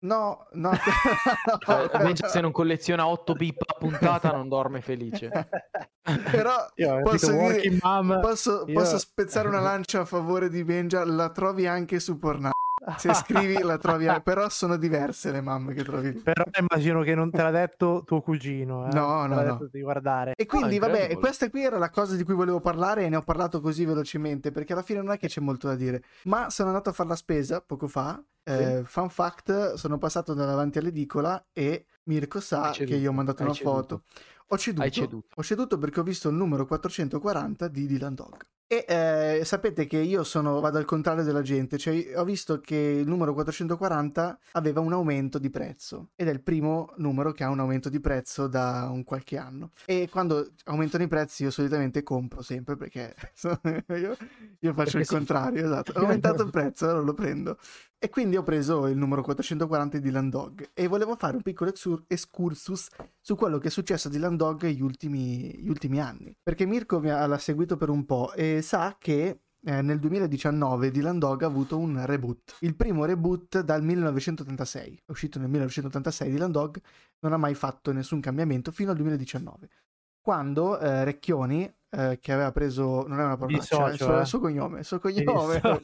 Speaker 2: no no
Speaker 3: Eh, invece se non colleziona 8 bip a puntata non dorme felice.
Speaker 2: però
Speaker 1: Io
Speaker 2: posso dire
Speaker 1: Mom.
Speaker 2: Posso,
Speaker 1: Io-
Speaker 2: posso spezzare una lancia a favore di Benja? La trovi anche su Pornhub. Se scrivi la trovi. Però sono diverse le mamme che trovi.
Speaker 1: Però immagino che non te l'ha detto tuo cugino. Eh?
Speaker 2: No, no, no.
Speaker 1: di guardare.
Speaker 2: E quindi,
Speaker 3: Ah,
Speaker 2: vabbè, questa qui era la cosa di cui volevo parlare e ne ho parlato così velocemente perché alla fine non è che c'è molto da dire. Ma sono andato a fare la spesa poco fa. eh, fun fact, sono passato davanti all'edicola e Mirko sa che io ho mandato una
Speaker 3: ceduto.
Speaker 2: foto. Ho ceduto,
Speaker 3: Hai ceduto.
Speaker 2: ho ceduto perché ho visto il numero 440 di Dylan Dog. E eh, sapete che io sono, vado al contrario della gente, cioè ho visto che il numero 440 aveva un aumento di prezzo ed è il primo numero che ha un aumento di prezzo da un qualche anno. E quando aumentano i prezzi io solitamente compro sempre perché io, io faccio
Speaker 3: Perché
Speaker 2: il
Speaker 3: sì.
Speaker 2: contrario, esatto. Ho aumentato il prezzo, allora lo prendo. E quindi ho preso il numero 440 di Dylan Dog e volevo fare un piccolo excursus su quello che è successo a Dylan Dog gli ultimi, gli ultimi anni. Perché Mirko mi ha, l'ha seguito per un po' e sa che eh, nel 2019 Dylan Dog ha avuto un reboot. Il primo reboot dal 1986. È uscito nel 1986 Dylan Dog, non ha mai fatto nessun cambiamento fino al 2019. Quando eh, Recchioni, eh, che aveva preso, non è una parola,
Speaker 1: dissocio,
Speaker 2: il suo,
Speaker 1: eh.
Speaker 2: il suo cognome, il suo cognome.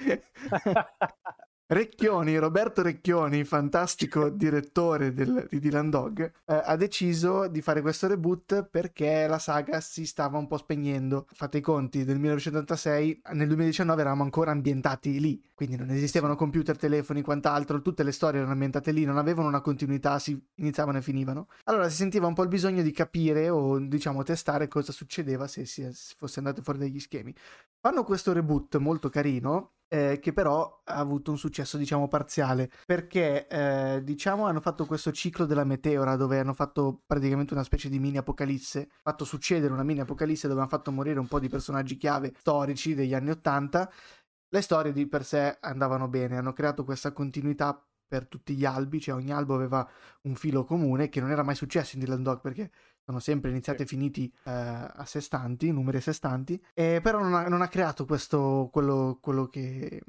Speaker 2: Recchioni, Roberto Recchioni, fantastico direttore del- di Dylan Dog, eh, ha deciso di fare questo reboot perché la saga si stava un po' spegnendo. Fate i conti, nel 1986, nel 2019 eravamo ancora ambientati lì, quindi non esistevano computer, telefoni, quant'altro, tutte le storie erano ambientate lì, non avevano una continuità, si iniziavano e finivano. Allora si sentiva un po' il bisogno di capire o diciamo testare cosa succedeva se si se fosse andato fuori dagli schemi. Fanno questo reboot molto carino, eh, che però ha avuto un successo, diciamo, parziale, perché, eh, diciamo, hanno fatto questo ciclo della meteora, dove hanno fatto praticamente una specie di mini apocalisse, fatto succedere una mini apocalisse dove hanno fatto morire un po' di personaggi chiave storici degli anni Ottanta. Le storie di per sé andavano bene, hanno creato questa continuità per tutti gli albi, cioè ogni albo aveva un filo comune che non era mai successo in Dylan Dog perché sono sempre iniziati e finiti eh, a sé stanti, numeri a sé stanti, e però non ha, non ha creato questo, quello, quello che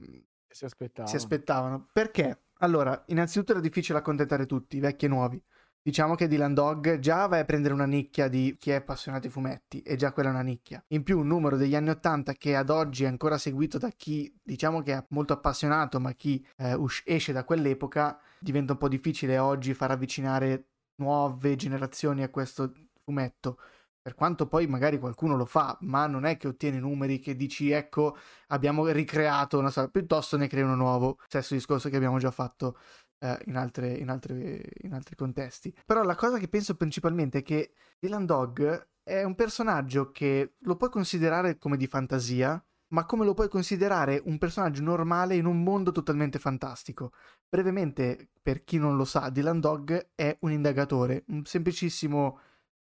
Speaker 3: Si aspettava.
Speaker 2: si aspettavano. Perché? Allora, innanzitutto era difficile accontentare tutti, vecchi e nuovi. Diciamo che Dylan Dog già vai a prendere una nicchia di chi è appassionato ai fumetti, e già quella è una nicchia. In più un numero degli anni 80 che ad oggi è ancora seguito da chi, diciamo che è molto appassionato, ma chi eh, esce da quell'epoca, diventa un po' difficile oggi far avvicinare nuove generazioni a questo fumetto. Per quanto poi magari qualcuno lo fa, ma non è che ottiene numeri che dici ecco abbiamo ricreato una storia, piuttosto ne crei uno nuovo. Stesso discorso che abbiamo già fatto eh, in, altre- in altre- in altri contesti. Però la cosa che penso principalmente è che Dylan Dog è un personaggio che lo puoi considerare come di fantasia, ma come lo puoi considerare un personaggio normale in un mondo totalmente fantastico. Brevemente, per chi non lo sa, Dylan Dog è un indagatore, un semplicissimo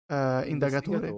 Speaker 2: eh, indagatore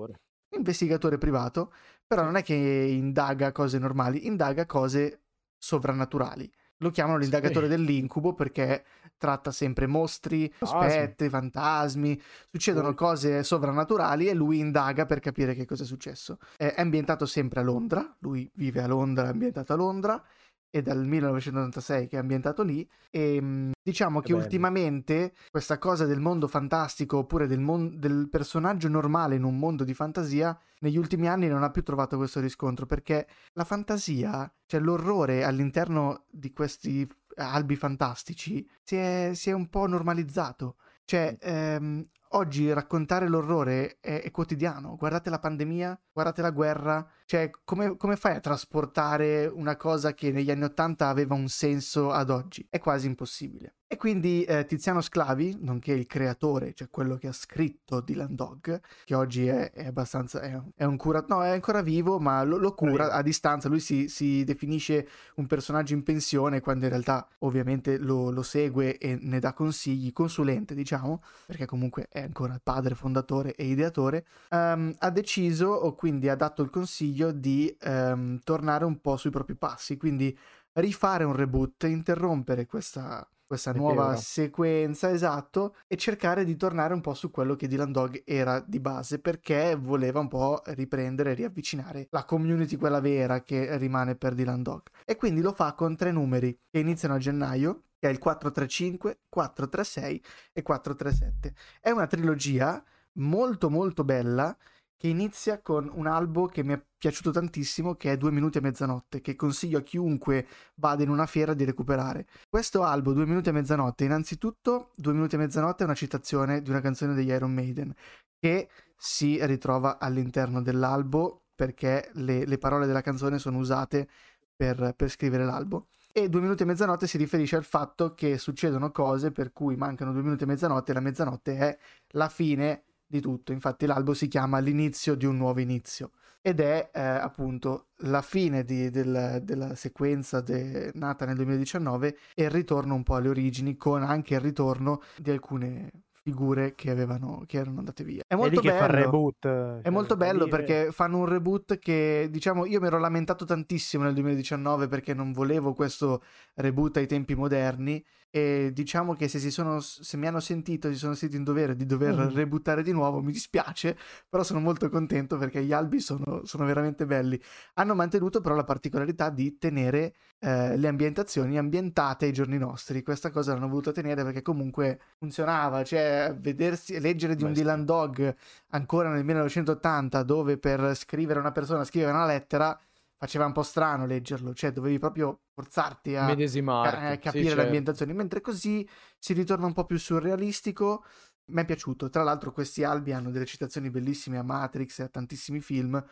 Speaker 2: investigatore privato, però non è che indaga cose normali, indaga cose sovrannaturali. lo chiamano l'indagatore
Speaker 3: Sì.
Speaker 2: dell'incubo perché tratta sempre mostri, spettri, fantasmi, succedono cose sovrannaturali e lui indaga per capire che cosa è successo. È ambientato sempre a Londra, lui vive a Londra, è ambientato a Londra, è dal 1996 che è ambientato lì e mh, diciamo che,
Speaker 1: bello.
Speaker 2: ultimamente questa cosa del mondo fantastico oppure del, mon- del personaggio normale in un mondo di fantasia negli ultimi anni non ha più trovato questo riscontro perché la fantasia, cioè l'orrore all'interno di questi albi fantastici si è, si è un po' normalizzato. Cioè, ehm, oggi raccontare l'orrore è, è quotidiano. Guardate la pandemia, guardate la guerra. Cioè, come, come fai a trasportare una cosa che negli anni Ottanta aveva un senso ad oggi? È quasi impossibile. E quindi eh, Tiziano Sclavi, nonché il creatore, cioè quello che ha scritto Dylan Dog, che oggi è, è abbastanza. È, è un cura. No, è ancora vivo, ma lo, lo cura a distanza. Lui si, si definisce un personaggio in pensione, quando in realtà ovviamente lo, lo segue e ne dà consigli, consulente, diciamo, perché comunque è ancora padre fondatore e ideatore. ehm, ha deciso, o quindi ha dato il consiglio di ehm, tornare un po' sui propri passi, quindi rifare un reboot, interrompere questa, questa nuova sequenza, esatto, e cercare di tornare un po' su quello che Dylan Dog era di base, perché voleva un po' riprendere e riavvicinare la community, quella vera che rimane per Dylan Dog. E quindi lo fa con tre numeri che iniziano a gennaio, che è il 435, 436 e 437. È una trilogia molto molto bella che inizia con un albo che mi è piaciuto tantissimo che è Due minuti a mezzanotte che consiglio a chiunque vada in una fiera di recuperare. Questo albo Due minuti a mezzanotte innanzitutto Due minuti a mezzanotte è una citazione di una canzone degli Iron Maiden che si ritrova all'interno dell'albo perché le, le parole della canzone sono usate per, per scrivere l'albo. E due minuti e mezzanotte si riferisce al fatto che succedono cose per cui mancano due minuti e mezzanotte e la mezzanotte è la fine di tutto. Infatti l'albo si chiama L'inizio di un nuovo inizio ed è eh, appunto la fine di- del- della sequenza de- nata nel 2019 e il ritorno un po' alle origini con anche il ritorno di alcune figure che, avevano, che erano andate via. È molto
Speaker 1: che fa
Speaker 2: bello.
Speaker 1: reboot.
Speaker 2: È molto bello perché fanno un reboot che, diciamo, io mi ero lamentato tantissimo nel 2019 perché non volevo questo reboot ai tempi moderni e diciamo che se, si sono, se mi hanno sentito, si sono sentiti in dovere di dover
Speaker 1: Mhm.
Speaker 2: rebootare di nuovo, mi dispiace, però sono molto contento perché gli albi sono, sono veramente belli. Hanno mantenuto però la particolarità di tenere eh, le ambientazioni ambientate ai giorni nostri. Questa cosa l'hanno voluto tenere perché comunque funzionava, cioè vedersi, leggere di un
Speaker 3: Beh, sì.
Speaker 2: Dylan Dog ancora nel 1980 dove per scrivere una persona scrivere una lettera faceva un po' strano leggerlo, cioè dovevi proprio forzarti a,
Speaker 3: Medesimarti.
Speaker 2: a- a
Speaker 3: Sì,
Speaker 2: capire
Speaker 3: cioè,
Speaker 2: le ambientazioni, mentre così si ritorna un po' più surrealistico. Mi è piaciuto. Tra l'altro, questi albi hanno delle citazioni bellissime a Matrix e a tantissimi film.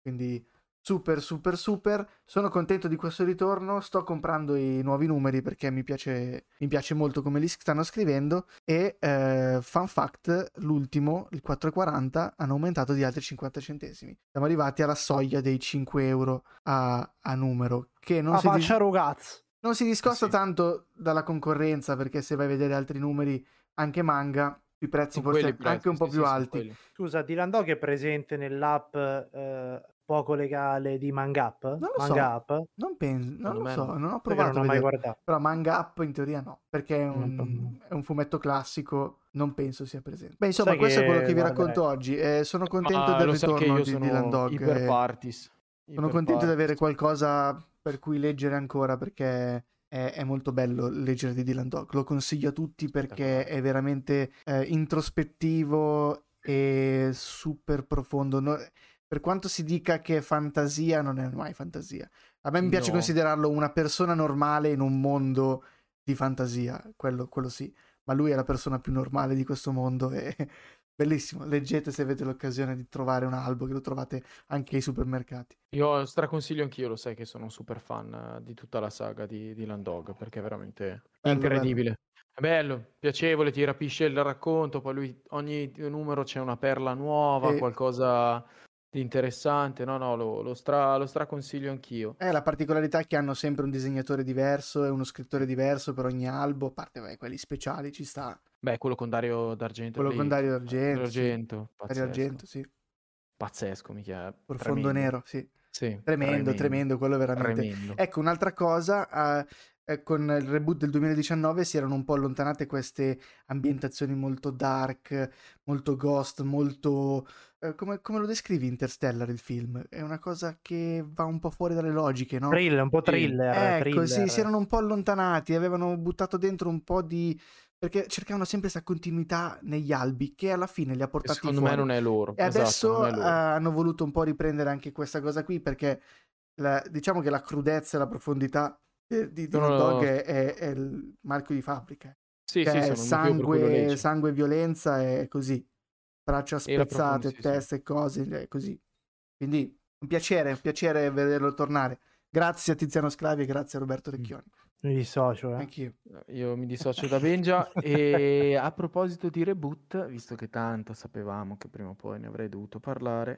Speaker 2: Quindi super, super, super. Sono contento di questo ritorno. Sto comprando i nuovi numeri perché mi piace, mi piace molto come li stanno scrivendo. E eh, fun fact: l'ultimo, il 4,40, hanno aumentato di altri 50 centesimi. Siamo arrivati alla soglia dei 5 euro a, a numero. Che non
Speaker 1: Ah,
Speaker 2: si dis-
Speaker 1: faccia
Speaker 2: non si discosta
Speaker 3: Sì.
Speaker 2: tanto dalla concorrenza perché se vai a vedere altri numeri, anche manga, i prezzi
Speaker 3: sono
Speaker 2: forse
Speaker 3: prezzi,
Speaker 2: anche un po'
Speaker 3: sì,
Speaker 2: più
Speaker 3: sì,
Speaker 2: alti.
Speaker 1: Scusa, Dylan Dog è presente nell'app eh, poco legale di Manga App?
Speaker 2: lo so.
Speaker 1: Manga App?
Speaker 2: Non penso, non lo so,
Speaker 3: no.
Speaker 2: non ho provato
Speaker 1: non
Speaker 2: a
Speaker 1: ho mai guardato.
Speaker 2: Però manga up in teoria no, perché è un, è un fumetto classico, non penso sia presente. Beh, insomma,
Speaker 1: Sai
Speaker 2: questo è
Speaker 1: che
Speaker 2: quello che vi racconto oggi. eh, sono contento
Speaker 3: Ma
Speaker 2: del
Speaker 3: lo
Speaker 2: ritorno di Dylan Dog.
Speaker 3: iper
Speaker 2: eh,
Speaker 3: partis.
Speaker 2: sono contento di avere qualcosa per cui leggere ancora perché è, è molto bello leggere di Dylan Dog. Lo consiglio a tutti perché è veramente eh, introspettivo e super profondo. No- per quanto si dica che è fantasia, non è mai fantasia. A me mi piace
Speaker 3: No.
Speaker 2: considerarlo una persona normale in un mondo di fantasia, quello, quello sì. Ma lui è la persona più normale di questo mondo e bellissimo. Leggete se avete l'occasione di trovare un albo, che lo trovate anche ai supermercati.
Speaker 3: Io straconsiglio anch'io, lo sai che sono un super fan eh, di tutta la saga di Dylan Dog perché è veramente
Speaker 2: Bello,
Speaker 3: incredibile. È bello, piacevole, ti rapisce il racconto, poi lui ogni numero c'è una perla nuova,
Speaker 2: E-
Speaker 3: qualcosa di interessante. No, no, lo, lo stra, lo straconsiglio anch'io.
Speaker 2: È la particolarità che hanno sempre un disegnatore diverso e uno scrittore diverso per ogni albo, a parte vabbè, quelli speciali ci sta.
Speaker 3: Beh, quello con Dario d'Argento.
Speaker 2: Quello
Speaker 3: lì,
Speaker 2: con Dario
Speaker 3: Dario
Speaker 2: d'Argento, sì.
Speaker 3: d'Argento,
Speaker 2: Dario. Argento, sì.
Speaker 3: Pazzesco, mica.
Speaker 2: Profondo
Speaker 3: tremendo.
Speaker 2: nero, sì.
Speaker 3: Sì,
Speaker 2: Tremendo, tremendo, quello veramente.
Speaker 3: Tremendo.
Speaker 2: Ecco, un'altra cosa, eh, eh, con il reboot del 2019 si erano un po' allontanate queste ambientazioni molto dark, molto ghost, molto... Eh, come, come, lo descrivi Interstellar il film? È una cosa che va un po' fuori dalle logiche, no?
Speaker 1: Thriller, un po' thriller.
Speaker 2: Ecco,
Speaker 1: thriller.
Speaker 2: sì, si erano un po' allontanati, avevano buttato dentro un po' di perché cercavano sempre questa continuità negli albi che alla fine li ha portati
Speaker 3: secondo
Speaker 2: fuori.
Speaker 3: me non è loro.
Speaker 2: E
Speaker 3: esatto,
Speaker 2: adesso
Speaker 3: loro.
Speaker 2: uh, hanno voluto un po' riprendere anche questa cosa qui perché la, diciamo che la crudezza e la profondità di, di, di
Speaker 3: Sono-
Speaker 2: Dog è, è- è il marchio di fabbrica.
Speaker 3: Sì,
Speaker 2: Cioè,
Speaker 3: sì, sono
Speaker 2: sangue, sangue e violenza è così. Braccia spezzate,
Speaker 3: sì,
Speaker 2: teste e cose, è così. Quindi un piacere, un piacere vederlo tornare. Grazie a Tiziano Sclavi e grazie a Roberto Recchioni.
Speaker 1: Mi dissocio, eh.
Speaker 2: Anch'io.
Speaker 3: Io mi dissocio da Benja e a proposito di reboot, visto che tanto sapevamo che prima o poi ne avrei dovuto parlare,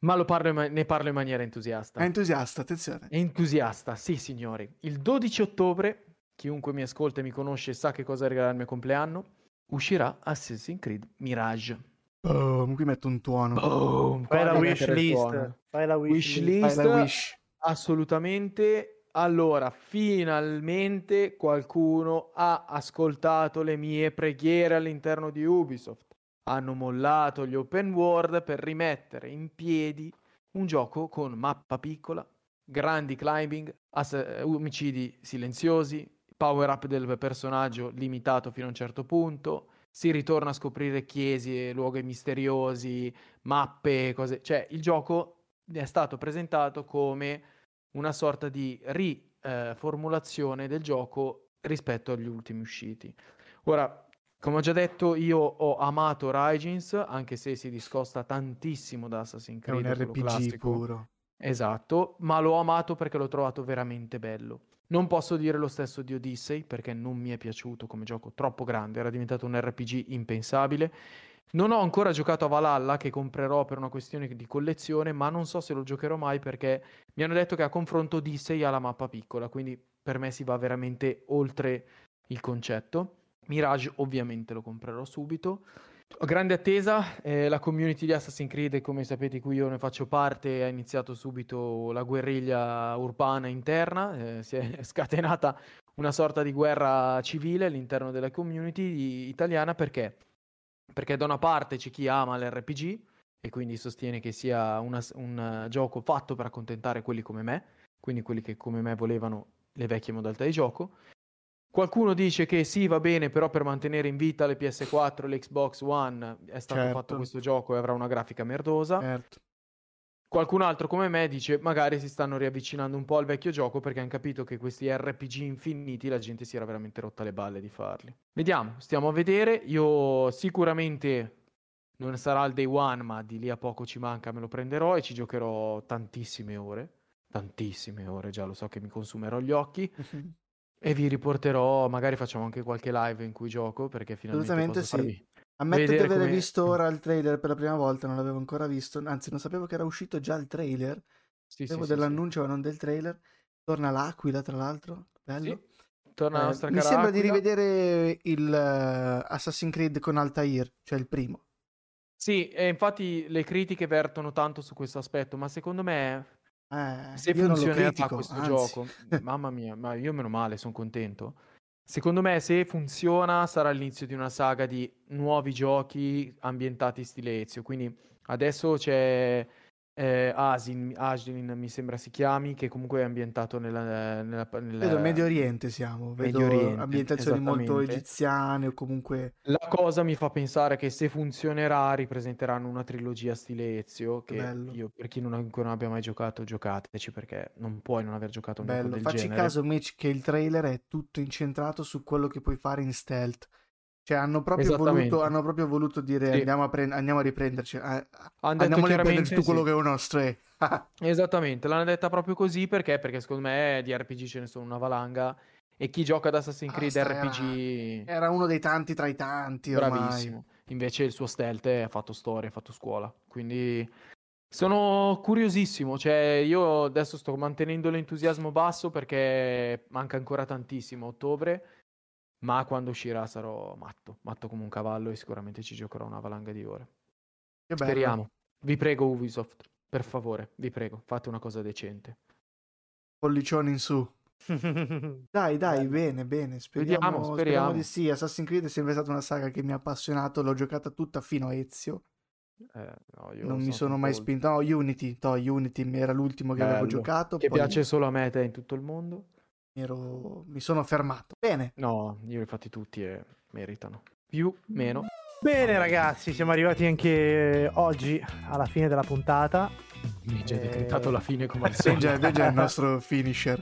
Speaker 3: ma lo parlo ma- ne parlo in maniera entusiasta.
Speaker 2: È entusiasta, attenzione.
Speaker 3: Entusiasta, sì signori. Il 12 ottobre, chiunque mi ascolta e mi conosce sa che cosa regalare al mio compleanno, uscirà Assassin's Creed Mirage.
Speaker 2: Boom, qui metto un tuono.
Speaker 3: Boom,
Speaker 1: Fai la wish list.
Speaker 3: tuono.
Speaker 1: Fai la wish,
Speaker 3: Wish
Speaker 1: list.
Speaker 3: list.
Speaker 2: Fai la wish.
Speaker 3: Assolutamente. Allora, finalmente qualcuno ha ascoltato le mie preghiere all'interno di Ubisoft. Hanno mollato gli open world per rimettere in piedi un gioco con mappa piccola, grandi climbing, ass- eh, omicidi silenziosi, power up del personaggio limitato fino a un certo punto. Si ritorna a scoprire chiese, luoghi misteriosi, mappe, cose. Cioè, il gioco è stato presentato come una sorta di riformulazione del gioco rispetto agli ultimi usciti. Ora, come ho già detto, io ho amato Origins, anche se si discosta tantissimo da Assassin's
Speaker 2: È un
Speaker 3: Creed,
Speaker 2: RPG
Speaker 3: classico.
Speaker 2: puro.
Speaker 3: Esatto, ma l'ho amato perché l'ho trovato veramente bello. Non posso dire lo stesso di Odyssey perché non mi è piaciuto come gioco, troppo grande, era diventato un RPG impensabile. Non ho ancora giocato a Valhalla che comprerò per una questione di collezione, ma non so se lo giocherò mai perché mi hanno detto che a confronto Odyssey ha la mappa piccola, quindi per me si va veramente oltre il concetto. Mirage ovviamente lo comprerò subito. Grande attesa, eh, la community di Assassin's Creed, come sapete, cui io ne faccio parte, ha iniziato subito la guerriglia urbana interna, eh, si è scatenata una sorta di guerra civile all'interno della community italiana perché? Perché da una parte c'è chi ama l'RPG e quindi sostiene che sia una- un eh, gioco fatto per accontentare quelli come me, quindi quelli che come me volevano le vecchie modalità di gioco. Qualcuno dice che sì, va bene, però per mantenere in vita le PS4 e l'Xbox One è stato
Speaker 2: Certo.
Speaker 3: fatto questo gioco e avrà una grafica merdosa.
Speaker 2: Certo.
Speaker 3: Qualcun altro come me dice magari si stanno riavvicinando un po' al vecchio gioco perché hanno capito che questi RPG infiniti la gente si era veramente rotta le balle di farli. Vediamo, stiamo a vedere. Io sicuramente non sarà il day one, ma di lì a poco ci manca, me lo prenderò e ci giocherò tantissime ore. Tantissime ore, già lo so che mi consumerò gli occhi. E vi riporterò, magari facciamo anche qualche live in cui gioco perché finalmente
Speaker 2: Assolutamente
Speaker 3: posso
Speaker 2: sì. Ammetto di aver
Speaker 3: come-
Speaker 2: visto ora il trailer per la prima volta, non l'avevo ancora visto, anzi non sapevo che era uscito già il trailer,
Speaker 3: Sì, sì,
Speaker 2: sapevo
Speaker 3: sì, sì.
Speaker 2: dell'annuncio ma non del trailer. Torna l'Aquila tra l'altro, bello.
Speaker 3: Sì. Torna la
Speaker 2: Eh, mi sembra di
Speaker 3: Aquila.
Speaker 2: rivedere il eh, Assassin's Creed con Altair, cioè il primo.
Speaker 3: Sì, e infatti le critiche vertono tanto su questo aspetto, ma secondo me
Speaker 2: Eh,
Speaker 3: se funzionerà questo
Speaker 2: anzi.
Speaker 3: gioco, mamma mia, ma io meno male, sono contento. Secondo me se funziona sarà l'inizio di una saga di nuovi giochi ambientati stile Ezio, quindi adesso c'è eh, Asin, Aslin mi sembra si chiami, che comunque è ambientato nella, nella, nel-
Speaker 2: Vedo Medio Oriente siamo, vedo
Speaker 3: Medio Oriente,
Speaker 2: ambientazioni molto egiziane o comunque...
Speaker 3: La cosa mi fa pensare che se funzionerà ripresenteranno una trilogia stile Ezio che
Speaker 2: Bello.
Speaker 3: io per chi non ancora abbia mai giocato giocateci perché non puoi non aver giocato un gioco del
Speaker 2: facci
Speaker 3: genere.
Speaker 2: caso Mitch che il trailer è tutto incentrato su quello che puoi fare in stealth. Cioè hanno proprio voluto, hanno proprio voluto dire
Speaker 3: Sì.
Speaker 2: andiamo, a prend- andiamo a riprenderci,
Speaker 3: detto
Speaker 2: andiamo a riprenderci
Speaker 3: chiaramente
Speaker 2: tutto quello
Speaker 3: sì.
Speaker 2: che è nostro. eh.
Speaker 3: Esattamente, l'hanno detta proprio così perché? Perché secondo me di RPG ce ne sono una valanga e chi gioca ad Assassin's Creed
Speaker 2: Basta,
Speaker 3: RPG
Speaker 2: Era uno dei tanti tra i tanti ormai.
Speaker 3: bravissimo. Invece il suo stealth ha fatto storia, ha fatto scuola. Quindi sono curiosissimo, cioè io adesso sto mantenendo l'entusiasmo basso perché manca ancora tantissimo a ottobre, ma quando uscirà sarò matto, matto come un cavallo e sicuramente ci giocherò una valanga di ore.
Speaker 2: Che bello.
Speaker 3: Speriamo. Vi prego Ubisoft, per favore, vi prego, fate una cosa decente.
Speaker 2: Pollicioni in su. Dai, dai, bene, bene. Speriamo,
Speaker 3: Vediamo,
Speaker 2: speriamo
Speaker 3: speriamo.
Speaker 2: di sì. Assassin's Creed è sempre stata una saga che mi ha appassionato. L'ho giocata tutta fino a Ezio.
Speaker 3: Eh, no,
Speaker 2: non mi sono mai spinto. No, Unity. No, Unity era l'ultimo che avevo
Speaker 3: Bello.
Speaker 2: giocato.
Speaker 3: Che
Speaker 2: poi
Speaker 3: piace solo a me te in tutto il mondo?
Speaker 2: Mi ero- mi sono fermato. Bene.
Speaker 3: No, io li ho fatti tutti e meritano. Più, meno.
Speaker 1: Bene ragazzi, siamo arrivati anche oggi alla fine della puntata.
Speaker 3: Mi già
Speaker 1: Eh,
Speaker 3: decretato la fine come al solito.
Speaker 2: Benja è il nostro finisher.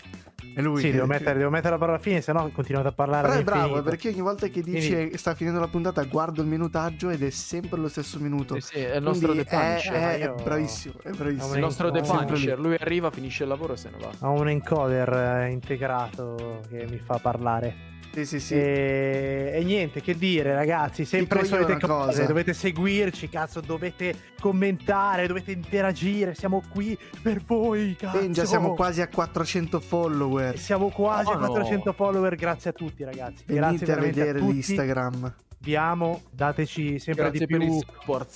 Speaker 2: È lui.
Speaker 1: Sì,
Speaker 2: che-
Speaker 1: devo mettere, devo mettere la parola alla fine, se no continuate a parlare
Speaker 2: Però è bravo perché ogni volta che dice che sta finendo la puntata guardo il minutaggio ed è sempre lo stesso minuto.
Speaker 3: Sì, sì, è il nostro
Speaker 2: Quindi
Speaker 3: The
Speaker 2: è,
Speaker 3: Punisher.
Speaker 2: è- è
Speaker 1: io-
Speaker 2: bravissimo, è bravissimo.
Speaker 3: Il nostro The Punisher. Lui arriva, finisce il lavoro e se ne va.
Speaker 1: Ho un encoder eh, integrato che mi fa parlare.
Speaker 2: Sì, sì, sì.
Speaker 1: E... e niente, che dire, ragazzi, sempre le solite cose. Dovete seguirci, cazzo, dovete commentare, dovete interagire. Siamo qui per voi, cazzo.
Speaker 2: Benja, siamo quasi a 400 follower.
Speaker 1: Siamo quasi a
Speaker 3: Oh, no.
Speaker 1: 400 follower, grazie a tutti, ragazzi. grazie
Speaker 2: Venite a
Speaker 1: veramente
Speaker 2: vedere
Speaker 1: a
Speaker 2: l'Instagram.
Speaker 1: Vi amo, dateci sempre
Speaker 3: Grazie
Speaker 1: di più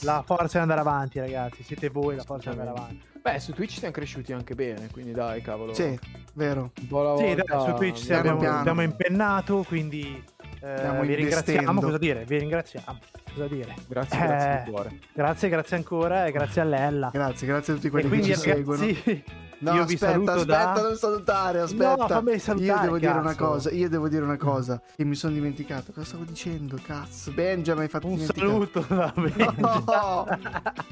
Speaker 1: la forza di andare avanti, ragazzi. Siete voi la forza di andare avanti.
Speaker 3: Beh, su Twitch siamo cresciuti anche bene, quindi dai, cavolo.
Speaker 2: Sì, vero.
Speaker 1: Sì,
Speaker 3: volta
Speaker 1: dai, su Twitch
Speaker 2: piano
Speaker 1: abbiamo,
Speaker 2: piano.
Speaker 1: abbiamo impennato, quindi eh, vi ringraziamo. Cosa dire? Vi ringraziamo. Cosa dire?
Speaker 3: Grazie,
Speaker 1: Eh,
Speaker 3: grazie di cuore.
Speaker 1: Grazie, grazie ancora e grazie a Lella.
Speaker 2: Grazie, grazie a tutti quelli che ci seguono. No,
Speaker 1: io vi
Speaker 2: aspetta,
Speaker 1: saluto
Speaker 2: aspetta,
Speaker 1: da...
Speaker 2: non salutare, aspetta.
Speaker 1: No, salutare,
Speaker 2: io devo dire una
Speaker 1: cazzo.
Speaker 2: cosa, io devo dire una cosa che mi sono dimenticato. Cosa stavo dicendo, cazzo? Benja mi hai fatto
Speaker 1: Un saluto da
Speaker 2: No,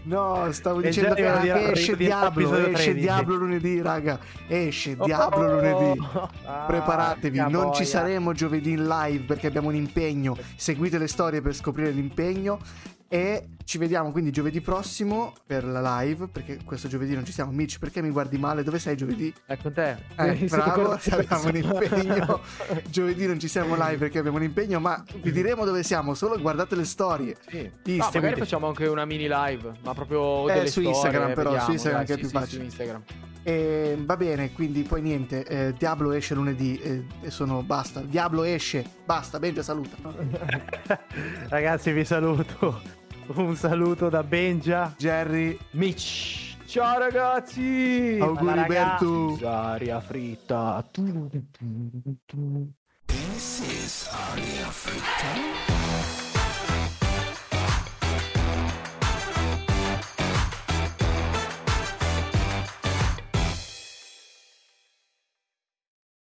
Speaker 2: no, stavo
Speaker 1: E
Speaker 2: dicendo che,
Speaker 1: dire-
Speaker 2: che esce Diablo, esce
Speaker 1: 13.
Speaker 2: Diablo lunedì, raga. Esce Diablo lunedì.
Speaker 1: Ah,
Speaker 2: Preparatevi, non ci
Speaker 1: boia.
Speaker 2: saremo giovedì in live perché abbiamo un impegno. Seguite le storie per scoprire l'impegno. E ci vediamo quindi giovedì prossimo per la live. Perché questo giovedì non ci siamo. Mitch, perché mi guardi male? Dove sei giovedì?
Speaker 3: È con te.
Speaker 2: Eh, bravo, abbiamo un impegno. Giovedì non ci siamo live perché abbiamo un impegno, ma vi diremo dove siamo. Solo guardate le storie.
Speaker 3: Sì.
Speaker 2: Di
Speaker 3: No, magari facciamo anche una mini live, ma proprio
Speaker 2: Eh,
Speaker 3: delle
Speaker 2: su
Speaker 3: storie,
Speaker 2: Instagram, però,
Speaker 3: vediamo,
Speaker 2: su Instagram
Speaker 3: dai,
Speaker 2: che è
Speaker 3: sì,
Speaker 2: più
Speaker 3: sì,
Speaker 2: facile.
Speaker 3: su Instagram.
Speaker 2: E va bene, quindi poi niente. eh, Diablo esce lunedì e, e sono basta. Diablo esce, basta. Benja saluta.
Speaker 1: Ragazzi, vi saluto. Un saluto da Benja.
Speaker 2: Jerry,
Speaker 3: Mitch. Ciao ragazzi.
Speaker 2: auguri
Speaker 1: ragazzi.
Speaker 2: Bertu.
Speaker 3: Aria fritta.
Speaker 4: This is Aria Fritta.